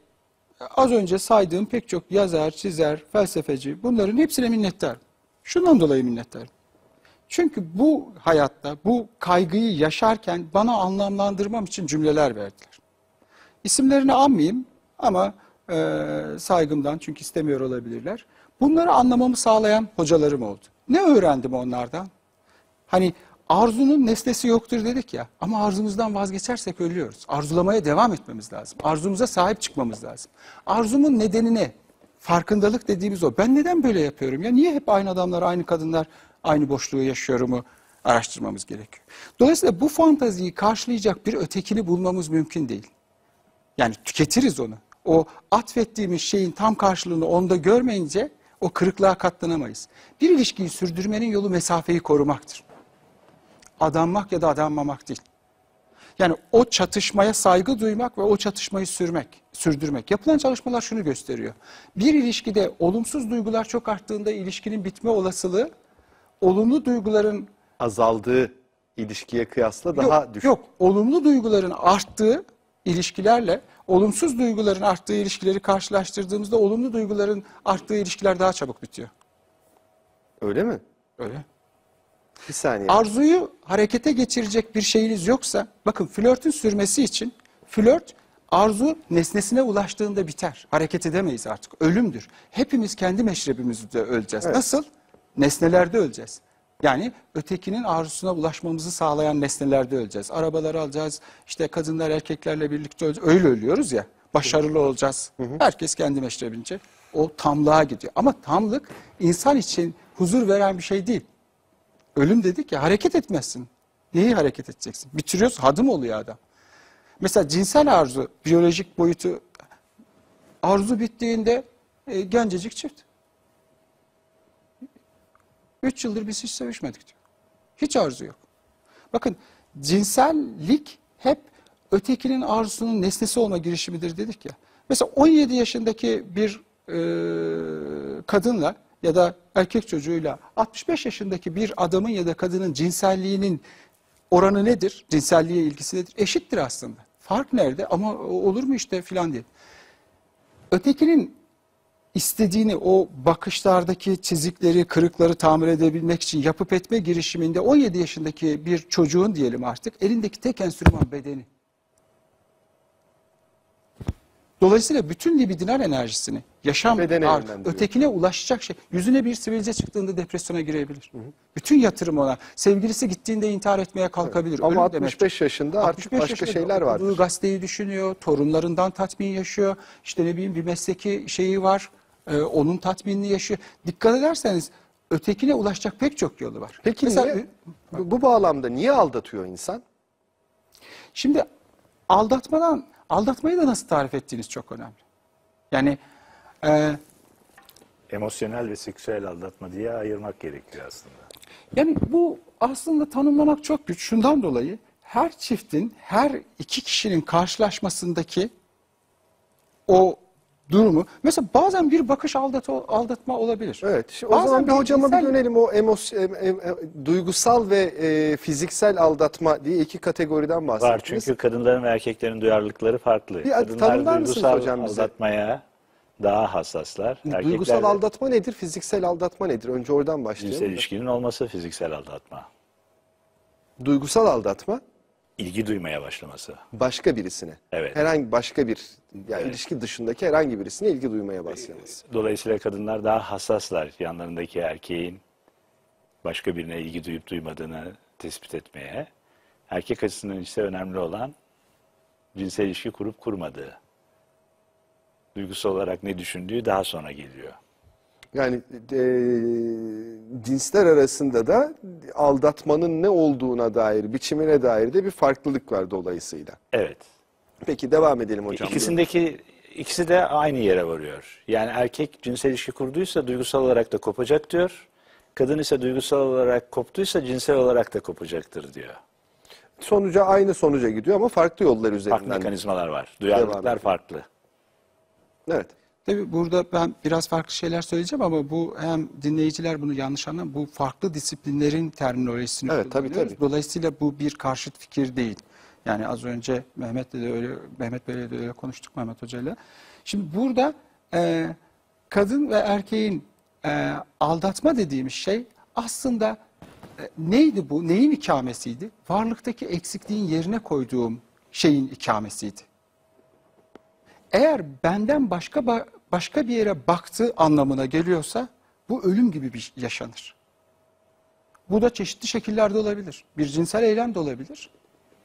Speaker 2: az önce saydığım pek çok yazar, çizer, felsefeci bunların hepsine minnettarım. Şundan dolayı minnettarım. Çünkü bu hayatta bu kaygıyı yaşarken bana anlamlandırmam için cümleler verdiler. İsimlerini anmayayım ama e, saygımdan çünkü istemiyor olabilirler. Bunları anlamamı sağlayan hocalarım oldu. Ne öğrendim onlardan? Hani arzunun nesnesi yoktur dedik ya ama arzumuzdan vazgeçersek ölüyoruz. Arzulamaya devam etmemiz lazım. Arzumuza sahip çıkmamız lazım. Arzumun nedenine farkındalık dediğimiz o. Ben neden böyle yapıyorum? Ya niye hep aynı adamlar, aynı kadınlar, aynı boşluğu yaşıyorumu araştırmamız gerekiyor. Dolayısıyla bu fantaziyi karşılayacak bir ötekini bulmamız mümkün değil. Yani tüketiriz onu. O atfettiğimiz şeyin tam karşılığını onda görmeyince o kırıklığa katlanamayız. Bir ilişkiyi sürdürmenin yolu mesafeyi korumaktır. Adanmak ya da adanmamak değil. Yani o çatışmaya saygı duymak ve o çatışmayı sürmek, sürdürmek. Yapılan çalışmalar şunu gösteriyor. Bir ilişkide olumsuz duygular çok arttığında ilişkinin bitme olasılığı olumlu duyguların
Speaker 1: Azaldığı ilişkiye kıyasla daha
Speaker 2: yok,
Speaker 1: düşük.
Speaker 2: Yok, olumlu duyguların arttığı ilişkilerle olumsuz duyguların arttığı ilişkileri karşılaştırdığımızda olumlu duyguların arttığı ilişkiler daha çabuk bitiyor.
Speaker 1: Öyle mi?
Speaker 2: Öyle.
Speaker 1: Bir saniye.
Speaker 2: Arzuyu harekete geçirecek bir şeyiniz yoksa, bakın flörtün sürmesi için flört arzu nesnesine ulaştığında biter. Hareket edemeyiz artık. Ölümdür. Hepimiz kendi meşrebimizde öleceğiz.
Speaker 1: Evet.
Speaker 2: Nasıl? Nesnelerde öleceğiz. Yani ötekinin arzusuna ulaşmamızı sağlayan nesnelerde öleceğiz. Arabaları alacağız, işte kadınlar erkeklerle birlikte öleceğiz. Öyle ölüyoruz ya. Başarılı olacağız. Herkes kendi meşrebince o tamlığa gidiyor. Ama tamlık insan için huzur veren bir şey değil. Ölüm dedik ya hareket etmezsin. Neyi hareket edeceksin? Bitiriyorsun hadım oluyor adam. Mesela cinsel arzu biyolojik boyutu arzu bittiğinde e, gencecik çift. Üç yıldır biz hiç sevişmedik diyor. Hiç arzu yok. Bakın cinsellik hep ötekinin arzusunun nesnesi olma girişimidir dedik ya. Mesela 17 yaşındaki bir e, kadınla ya da erkek çocuğuyla 65 yaşındaki bir adamın ya da kadının cinselliğinin oranı nedir? Cinselliğe ilgisi nedir? Eşittir aslında. Fark nerede? Ama olur mu işte filan diye. Ötekinin istediğini o bakışlardaki çizikleri, kırıkları tamir edebilmek için yapıp etme girişiminde 17 yaşındaki bir çocuğun diyelim artık elindeki tek enstrüman bedeni. Dolayısıyla bütün libidinal enerjisini, yaşam,
Speaker 1: Bedene yönlendiriyor.
Speaker 2: ötekine ulaşacak şey. Yüzüne bir sivilce çıktığında depresyona girebilir. Bütün yatırım ona. Sevgilisi gittiğinde intihar etmeye kalkabilir.
Speaker 1: Ama
Speaker 2: Ölüm
Speaker 1: 65
Speaker 2: demektir.
Speaker 1: yaşında artık
Speaker 2: 65
Speaker 1: başka
Speaker 2: yaşında
Speaker 1: şeyler
Speaker 2: okuduğu
Speaker 1: vardır.
Speaker 2: gazeteyi düşünüyor, torunlarından tatmin yaşıyor. İşte ne bileyim bir mesleki şeyi var, e, onun tatminini yaşıyor. Dikkat ederseniz ötekine ulaşacak pek çok yolu var.
Speaker 1: Peki
Speaker 2: Mesela,
Speaker 1: niye, bu, bu bağlamda niye aldatıyor insan?
Speaker 2: Şimdi aldatmadan, aldatmayı da nasıl tarif ettiğiniz çok önemli. Yani e,
Speaker 4: Emosyonel ve seksüel aldatma diye ayırmak gerekiyor aslında.
Speaker 2: Yani bu aslında tanımlamak çok güç. Şundan dolayı her çiftin, her iki kişinin karşılaşmasındaki o durumu, mesela bazen bir bakış aldat aldatma olabilir.
Speaker 1: Evet. Şimdi o zaman bir hocama bir
Speaker 2: cinsel-
Speaker 1: dönelim. O emos, em- em- em- duygusal ve e, fiziksel aldatma diye iki kategoriden
Speaker 4: Var
Speaker 1: bahsettiniz.
Speaker 4: çünkü kadınların ve erkeklerin duyarlılıkları farklı.
Speaker 1: Bir
Speaker 4: Kadınlar duygusal
Speaker 1: hocam bize?
Speaker 4: aldatmaya daha hassaslar.
Speaker 1: Duygusal
Speaker 4: Erkekler de
Speaker 1: aldatma nedir? Fiziksel aldatma nedir? Önce oradan
Speaker 4: cinsel
Speaker 1: başlayalım. da.
Speaker 4: ilişkinin olması fiziksel aldatma.
Speaker 1: Duygusal aldatma
Speaker 4: İlgi duymaya başlaması.
Speaker 1: başka birisine.
Speaker 4: Evet.
Speaker 1: Herhangi başka bir yani
Speaker 4: Evet.
Speaker 1: ilişki dışındaki herhangi birisine ilgi duymaya başlaması.
Speaker 4: Dolayısıyla kadınlar daha hassaslar yanlarındaki erkeğin başka birine ilgi duyup duymadığını tespit etmeye. Erkek açısından ise önemli olan cinsel ilişki kurup kurmadığı. Duygusal olarak ne düşündüğü daha sonra geliyor.
Speaker 1: Yani e, cinsler arasında da aldatmanın ne olduğuna dair, biçimine dair de bir farklılık var dolayısıyla.
Speaker 4: Evet.
Speaker 1: Peki devam edelim hocam.
Speaker 4: İkisindeki ikisi de aynı yere varıyor. Yani erkek cinsel ilişki kurduysa duygusal olarak da kopacak diyor. Kadın ise duygusal olarak koptuysa cinsel olarak da kopacaktır diyor.
Speaker 1: Sonuca aynı sonuca gidiyor ama farklı yollar
Speaker 4: Farklı
Speaker 1: üzerinden.
Speaker 4: mekanizmalar var. Duyarlılıklar farklı.
Speaker 1: Evet.
Speaker 2: Tabii burada ben biraz farklı şeyler söyleyeceğim ama bu hem dinleyiciler bunu yanlış anlar. Bu farklı disiplinlerin terminolojisini
Speaker 1: Evet, tabii, tabii.
Speaker 2: Dolayısıyla bu bir karşıt fikir değil. Yani az önce Mehmet'le de öyle Mehmet Bey'le de öyle konuştuk Mehmet Hoca'yla. Şimdi burada e, kadın ve erkeğin e, aldatma dediğimiz şey aslında e, neydi bu? Neyin ikamesiydi? Varlıktaki eksikliğin yerine koyduğum şeyin ikamesiydi. Eğer benden başka ba- başka bir yere baktığı anlamına geliyorsa bu ölüm gibi bir yaşanır. Bu da çeşitli şekillerde olabilir. Bir cinsel eylem de olabilir.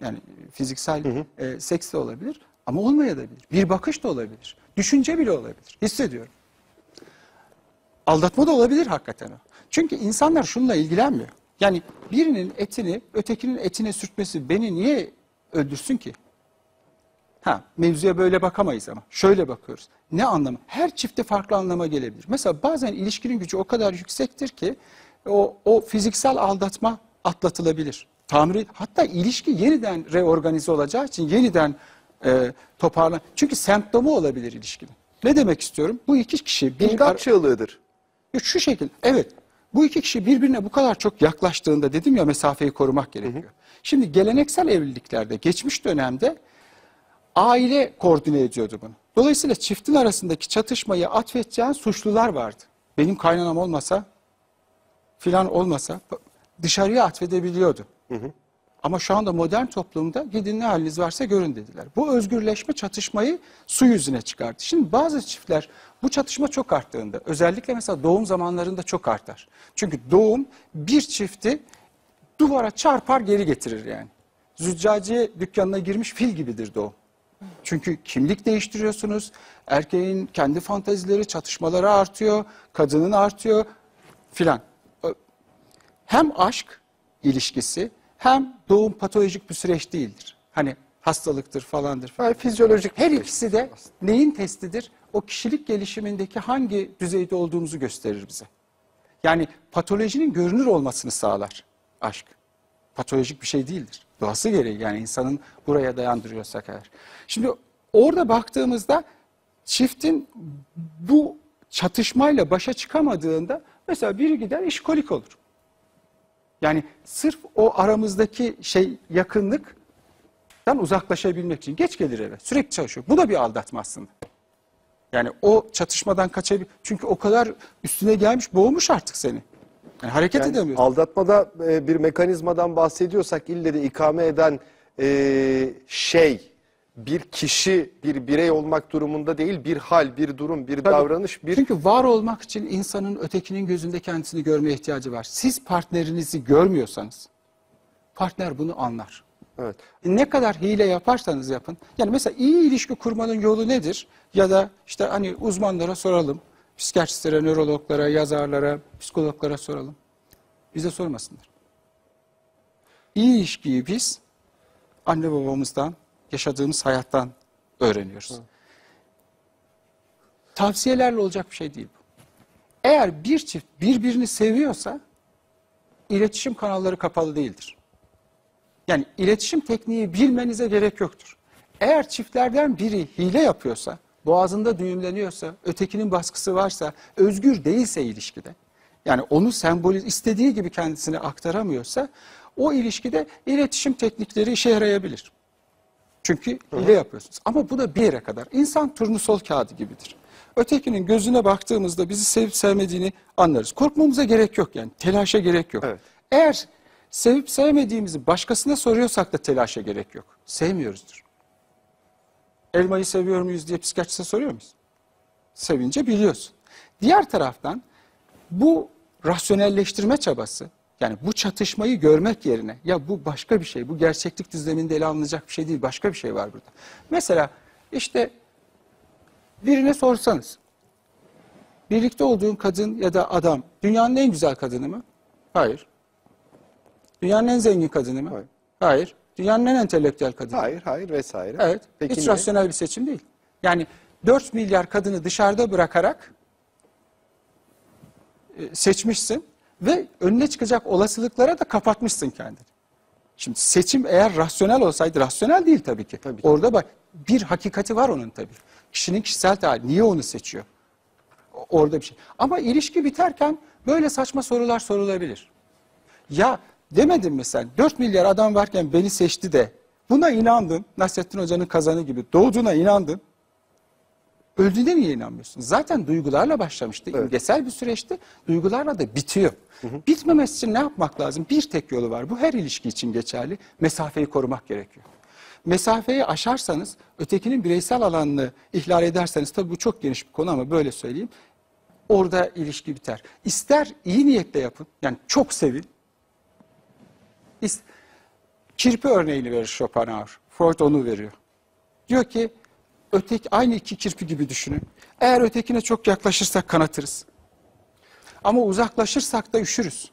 Speaker 2: Yani fiziksel e, seks de olabilir ama olmayabilir. Bir bakış da olabilir. Düşünce bile olabilir. Hissediyorum. Aldatma da olabilir hakikaten o. Çünkü insanlar şununla ilgilenmiyor. Yani birinin etini ötekinin etine sürtmesi beni niye öldürsün ki? Ha, mevzuya böyle bakamayız ama. Şöyle bakıyoruz. Ne anlamı? Her çifte farklı anlama gelebilir. Mesela bazen ilişkinin gücü o kadar yüksektir ki o, o fiziksel aldatma atlatılabilir. Tamir, hatta ilişki yeniden reorganize olacağı için yeniden e, toparlan. Çünkü semptomu olabilir ilişkinin. Ne demek istiyorum? Bu iki kişi bir
Speaker 1: İmdat çığlığıdır.
Speaker 2: şu şekil, evet. Bu iki kişi birbirine bu kadar çok yaklaştığında dedim ya mesafeyi korumak gerekiyor. Şimdi geleneksel evliliklerde, geçmiş dönemde aile koordine ediyordu bunu. Dolayısıyla çiftin arasındaki çatışmayı atfedeceğin suçlular vardı. Benim kaynanam olmasa, filan olmasa dışarıya atfedebiliyordu. Ama şu anda modern toplumda gidin ne haliniz varsa görün dediler. Bu özgürleşme çatışmayı su yüzüne çıkardı. Şimdi bazı çiftler bu çatışma çok arttığında özellikle mesela doğum zamanlarında çok artar. Çünkü doğum bir çifti duvara çarpar geri getirir yani. Züccaciye dükkanına girmiş fil gibidir doğum. Çünkü kimlik değiştiriyorsunuz. Erkeğin kendi fantazileri, çatışmaları artıyor. Kadının artıyor filan. Hem aşk ilişkisi hem doğum patolojik bir süreç değildir. Hani hastalıktır falandır.
Speaker 1: Yani fizyolojik
Speaker 2: Her ikisi de neyin testidir? O kişilik gelişimindeki hangi düzeyde olduğumuzu gösterir bize. Yani patolojinin görünür olmasını sağlar aşk. Patolojik bir şey değildir. Doğası gereği yani insanın buraya dayandırıyorsak eğer. Şimdi orada baktığımızda çiftin bu çatışmayla başa çıkamadığında mesela biri gider işkolik olur. Yani sırf o aramızdaki şey yakınlıktan uzaklaşabilmek için geç gelir eve. Sürekli çalışıyor. Bu da bir aldatma aslında. Yani o çatışmadan kaçabilir. Çünkü o kadar üstüne gelmiş, boğmuş artık seni. Yani hareket
Speaker 1: Yani
Speaker 2: edemiyorsun.
Speaker 1: aldatmada e, bir mekanizmadan bahsediyorsak ille de ikame eden e, şey bir kişi, bir birey olmak durumunda değil, bir hal, bir durum, bir davranış, bir
Speaker 2: Çünkü var olmak için insanın ötekinin gözünde kendisini görmeye ihtiyacı var. Siz partnerinizi görmüyorsanız partner bunu anlar.
Speaker 1: evet.
Speaker 2: Ne kadar hile yaparsanız yapın. Yani mesela iyi ilişki kurmanın yolu nedir? Ya da işte hani uzmanlara soralım. Psikiyatristlere, nörologlara, yazarlara, psikologlara soralım. Bize sormasınlar. İyi ilişkiyi biz anne babamızdan, yaşadığımız hayattan öğreniyoruz. Tavsiyelerle olacak bir şey değil bu. Eğer bir çift birbirini seviyorsa iletişim kanalları kapalı değildir. Yani iletişim tekniği bilmenize gerek yoktur. Eğer çiftlerden biri hile yapıyorsa, boğazında düğümleniyorsa, ötekinin baskısı varsa, özgür değilse ilişkide, yani onu semboliz istediği gibi kendisine aktaramıyorsa, o ilişkide iletişim teknikleri işe yarayabilir. Çünkü hile yapıyorsunuz. Ama bu da bir yere kadar. İnsan turnusol kağıdı gibidir. Ötekinin gözüne baktığımızda bizi sevip sevmediğini anlarız. Korkmamıza gerek yok yani. Telaşa gerek yok.
Speaker 1: Evet.
Speaker 2: Eğer sevip sevmediğimizi başkasına soruyorsak da telaşa gerek yok. Sevmiyoruzdur. Elmayı seviyor muyuz diye psikiyatriste soruyor muyuz? Sevince biliyorsun. Diğer taraftan bu rasyonelleştirme çabası yani bu çatışmayı görmek yerine ya bu başka bir şey, bu gerçeklik düzleminde ele alınacak bir şey değil, başka bir şey var burada. Mesela işte birine sorsanız birlikte olduğun kadın ya da adam dünyanın en güzel kadını mı? Hayır. Dünyanın en zengin kadını mı?
Speaker 1: Hayır.
Speaker 2: Hayır. Dünyanın en entelektüel kadını.
Speaker 1: Hayır, hayır vesaire.
Speaker 2: Evet.
Speaker 1: Peki
Speaker 2: hiç
Speaker 1: niye?
Speaker 2: rasyonel bir seçim değil. Yani 4 milyar kadını dışarıda bırakarak e, seçmişsin ve önüne çıkacak olasılıklara da kapatmışsın kendini. Şimdi seçim eğer rasyonel olsaydı, rasyonel değil tabii ki.
Speaker 1: Tabii ki.
Speaker 2: Orada bak bir hakikati var onun tabii. Kişinin kişisel tali. Niye onu seçiyor? Orada bir şey. Ama ilişki biterken böyle saçma sorular sorulabilir. Ya demedim mi sen 4 milyar adam varken beni seçti de buna inandın. Nasrettin Hoca'nın kazanı gibi doğduğuna inandın. Öldüğünde niye inanmıyorsun? Zaten duygularla başlamıştı. İmgesel bir süreçti. Duygularla da bitiyor. Bitmemesi için ne yapmak lazım? Bir tek yolu var. Bu her ilişki için geçerli. Mesafeyi korumak gerekiyor. Mesafeyi aşarsanız, ötekinin bireysel alanını ihlal ederseniz, tabii bu çok geniş bir konu ama böyle söyleyeyim. Orada ilişki biter. İster iyi niyetle yapın, yani çok sevin. Kirpi örneğini verir Schopenhauer. Freud onu veriyor. Diyor ki öteki aynı iki kirpi gibi düşünün. Eğer ötekine çok yaklaşırsak kanatırız. Ama uzaklaşırsak da üşürüz.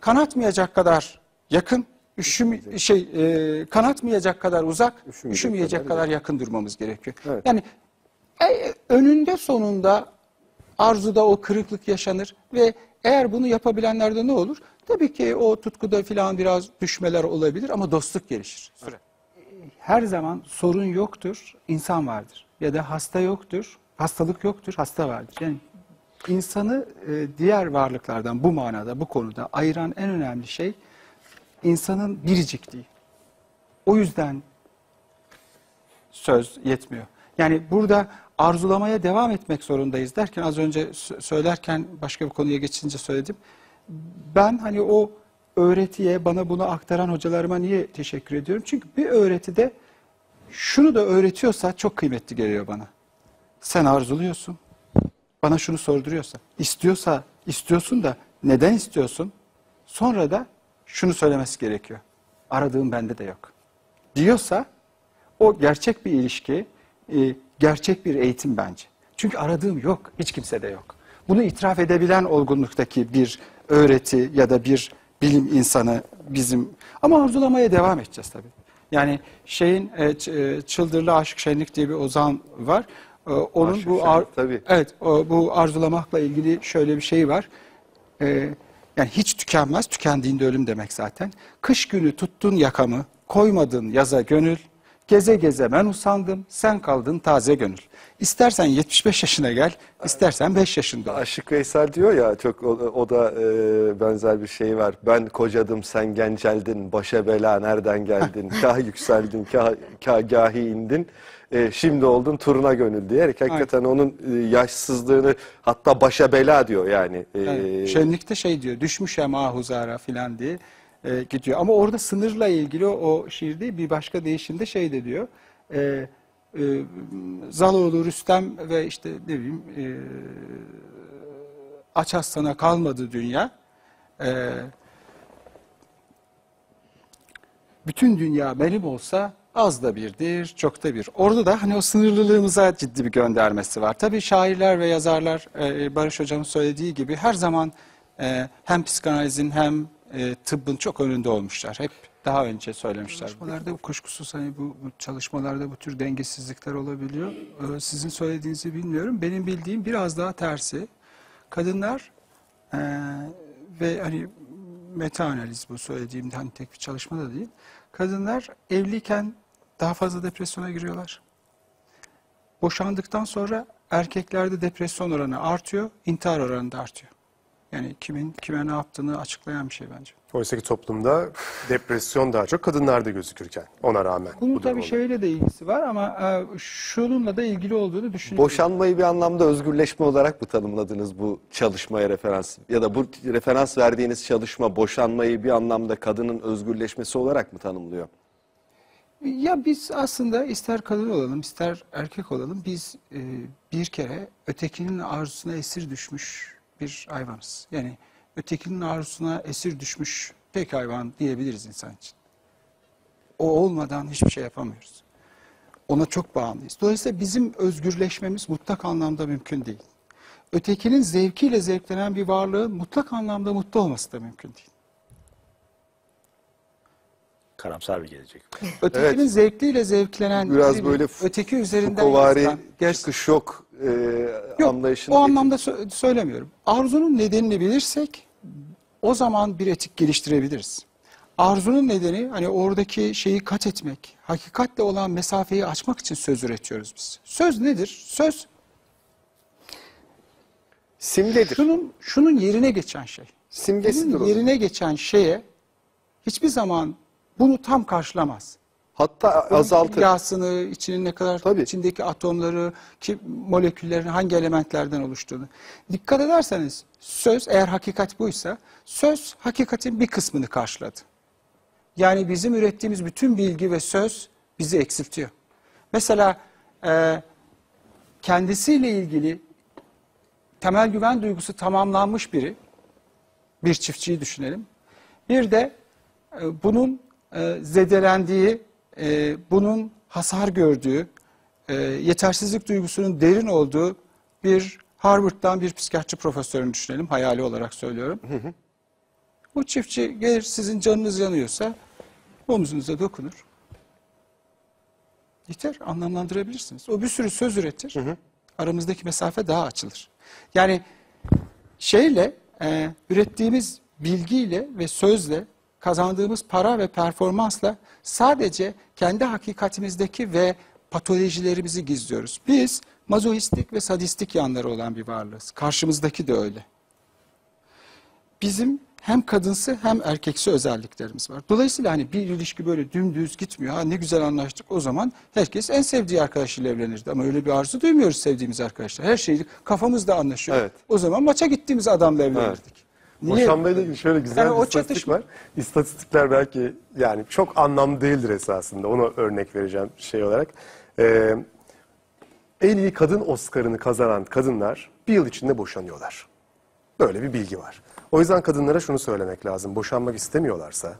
Speaker 2: Kanatmayacak kadar yakın, üşüm şey e, kanatmayacak kadar uzak,
Speaker 1: Üşümeyecek
Speaker 2: üşümeyecek
Speaker 1: kadar
Speaker 2: kadar, yakın durmamız gerekiyor.
Speaker 1: Evet.
Speaker 2: Yani e, önünde sonunda arzuda o kırıklık yaşanır ve eğer bunu yapabilenlerde ne olur? Tabii ki o tutkuda filan biraz düşmeler olabilir ama dostluk gelişir. Süre. Her zaman sorun yoktur, insan vardır. Ya da hasta yoktur, hastalık yoktur, hasta vardır. Yani insanı e, diğer varlıklardan bu manada, bu konuda ayıran en önemli şey insanın biricikliği. O yüzden söz yetmiyor. Yani burada arzulamaya devam etmek zorundayız derken az önce sö- söylerken başka bir konuya geçince söyledim. Ben hani o öğretiye bana bunu aktaran hocalarıma niye teşekkür ediyorum? Çünkü bir öğretide şunu da öğretiyorsa çok kıymetli geliyor bana. Sen arzuluyorsun. Bana şunu sorduruyorsa, istiyorsa istiyorsun da neden istiyorsun? Sonra da şunu söylemesi gerekiyor. Aradığım bende de yok. Diyorsa o gerçek bir ilişki, e, gerçek bir eğitim bence. Çünkü aradığım yok, hiç kimsede yok. Bunu itiraf edebilen olgunluktaki bir öğreti ya da bir bilim insanı bizim ama arzulamaya devam edeceğiz tabii. Yani şeyin e, e, Çıldırlı Aşık Şenlik diye bir ozan var. E, Onun
Speaker 1: Aşık
Speaker 2: bu
Speaker 1: Şenlik, tabii.
Speaker 2: evet o, bu arzulamakla ilgili şöyle bir şey var. E, yani hiç tükenmez, tükendiğinde ölüm demek zaten. Kış günü tuttun yakamı, koymadın yaza gönül. Geze geze ben usandım, sen kaldın taze gönül. İstersen 75 yaşına gel, istersen 5 yaşında ol.
Speaker 1: Aşık Veysel diyor ya çok o, o da e, benzer bir şey var. Ben kocadım sen genceldin başa bela nereden geldin kah yükseldin kah, kah gahi indin E, şimdi oldun turuna gönül diyerek hakikaten onun e, yaşsızlığını hatta başa bela diyor yani. E,
Speaker 2: Yani şenlikte şey diyor, düşmüşem ahuzara filan diye e, gidiyor. Ama orada sınırla ilgili o, şiirde bir başka deyişinde şey de diyor. E, e, Zaloğlu, Rüstem ve işte ne bileyim e, aç hastana kalmadı dünya. E, bütün dünya benim olsa az da birdir, çok da bir. Orada da hani o sınırlılığımıza ciddi bir göndermesi var. Tabii şairler ve yazarlar e, Barış Hocam'ın söylediği gibi her zaman e, hem psikanalizin hem e, tıbbın çok önünde olmuşlar. Hep daha önce söylemişler. Çalışmalarda kuşkusuz hani bu, bu çalışmalarda bu tür dengesizlikler olabiliyor. Ee, Sizin söylediğinizi bilmiyorum. Benim bildiğim biraz daha tersi. Kadınlar e, ve hani meta analiz bu söylediğimde hani tek bir çalışma da değil. Kadınlar evliyken daha fazla depresyona giriyorlar. Boşandıktan sonra erkeklerde depresyon oranı artıyor, intihar oranı da artıyor. Yani kimin kime ne yaptığını açıklayan bir şey bence.
Speaker 3: Oysa ki toplumda depresyon daha çok kadınlarda gözükürken ona rağmen.
Speaker 2: Bunun
Speaker 3: bu
Speaker 2: tabii şeyle de ilgisi var ama e, şununla da ilgili olduğunu düşünüyorum.
Speaker 1: Boşanmayı bir anlamda özgürleşme olarak mı tanımladınız bu çalışmaya referans? Ya da bu referans verdiğiniz çalışma boşanmayı bir anlamda kadının özgürleşmesi olarak mı tanımlıyor?
Speaker 2: Ya biz aslında ister kadın olalım ister erkek olalım biz e, bir kere ötekinin arzusuna esir düşmüş bir hayvanız. Yani ötekinin arzusuna esir düşmüş tek hayvan diyebiliriz insan için. O olmadan hiçbir şey yapamıyoruz. Ona çok bağımlıyız. Dolayısıyla bizim özgürleşmemiz mutlak anlamda mümkün değil. Ötekinin zevkiyle zevklenen bir varlığın mutlak anlamda mutlu olması da mümkün değil.
Speaker 4: karamsar bir gelecek.
Speaker 2: Ötekinin
Speaker 1: Evet.
Speaker 2: zevkliyle zevklenen
Speaker 1: Biraz böyle
Speaker 2: öteki üzerinden
Speaker 1: Foucault'vari çıkış yok e,
Speaker 2: Yok,
Speaker 1: anlayışını
Speaker 2: o anlamda sö- söylemiyorum. Arzunun nedenini bilirsek o zaman bir etik geliştirebiliriz. Arzunun nedeni hani oradaki şeyi kat etmek, hakikatle olan mesafeyi açmak için söz üretiyoruz biz. Söz nedir? Söz
Speaker 1: Simgedir.
Speaker 2: şunun şunun yerine geçen şey.
Speaker 1: Simgesidir
Speaker 2: Bunun
Speaker 1: o.
Speaker 2: yerine geçen şeye hiçbir zaman bunu tam karşılamaz.
Speaker 1: Hatta azaltır.
Speaker 2: Kimyasını, içinin ne kadar
Speaker 1: Tabii.
Speaker 2: içindeki atomları, ki moleküllerin hangi elementlerden oluştuğunu. Dikkat ederseniz söz eğer hakikat buysa söz hakikatin bir kısmını karşıladı. Yani bizim ürettiğimiz bütün bilgi ve söz bizi eksiltiyor. Mesela e, kendisiyle ilgili temel güven duygusu tamamlanmış biri, bir çiftçiyi düşünelim. Bir de e, bunun e, zedelendiği, e, bunun hasar gördüğü, e, yetersizlik duygusunun derin olduğu bir Harvard'dan bir psikiyatri profesörünü düşünelim. Hayali olarak söylüyorum. Bu çiftçi gelir sizin canınız yanıyorsa omuzunuza dokunur. Yeter anlamlandırabilirsiniz. O bir sürü söz üretir. Aramızdaki mesafe daha açılır. Yani şeyle e, ürettiğimiz bilgiyle ve sözle kazandığımız para ve performansla sadece kendi hakikatimizdeki ve patolojilerimizi gizliyoruz. Biz mazoistik ve sadistik yanları olan bir varlığız. Karşımızdaki de öyle. Bizim hem kadınsı hem erkeksi özelliklerimiz var. Dolayısıyla hani bir ilişki böyle dümdüz gitmiyor. Ha ne güzel anlaştık o zaman herkes en sevdiği arkadaşıyla evlenirdi. Ama öyle bir arzu duymuyoruz sevdiğimiz arkadaşlar. Her şeyi kafamızda anlaşıyor.
Speaker 1: Evet.
Speaker 2: O zaman maça gittiğimiz adamla evlenirdik. Niye?
Speaker 3: Boşanmayla ilgili şöyle güzel
Speaker 2: Yani
Speaker 3: bir istatistik
Speaker 2: çatışma-
Speaker 3: var. İstatistikler belki yani çok anlamlı değildir esasında. Ona örnek vereceğim şey olarak. Ee, en iyi kadın Oscar'ını kazanan kadınlar bir yıl içinde boşanıyorlar. Böyle bir bilgi var. O yüzden kadınlara şunu söylemek lazım. Boşanmak istemiyorlarsa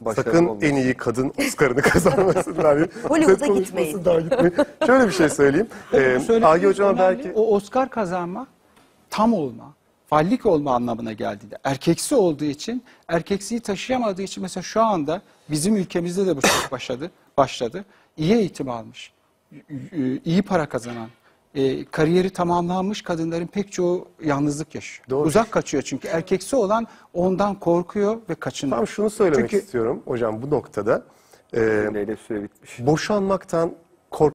Speaker 1: Başarılı
Speaker 3: sakın
Speaker 1: olmasın.
Speaker 3: en iyi kadın Oscar'ını kazanmasınlar.
Speaker 5: Hollywood'a gitmeyin.
Speaker 3: gitmeyin. Şöyle bir şey söyleyeyim. Ee,
Speaker 2: Söylediğiniz
Speaker 3: Agi Hocam'a belki...
Speaker 2: O Oscar kazanma tam olma, fallik olma anlamına geldiğinde. Erkeksi olduğu için, erkeksiyi taşıyamadığı için mesela şu anda bizim ülkemizde de bu çok başladı. başladı. İyi eğitim almış, iyi para kazanan, e, kariyeri tamamlanmış kadınların pek çoğu yalnızlık yaşıyor.
Speaker 3: Doğru.
Speaker 2: Uzak kaçıyor çünkü erkeksi olan ondan korkuyor ve kaçınıyor.
Speaker 3: Tam şunu söylemek
Speaker 2: Çünkü-
Speaker 3: istiyorum hocam bu noktada. Ee,
Speaker 1: Cümleyle süre bitmiş.
Speaker 3: boşanmaktan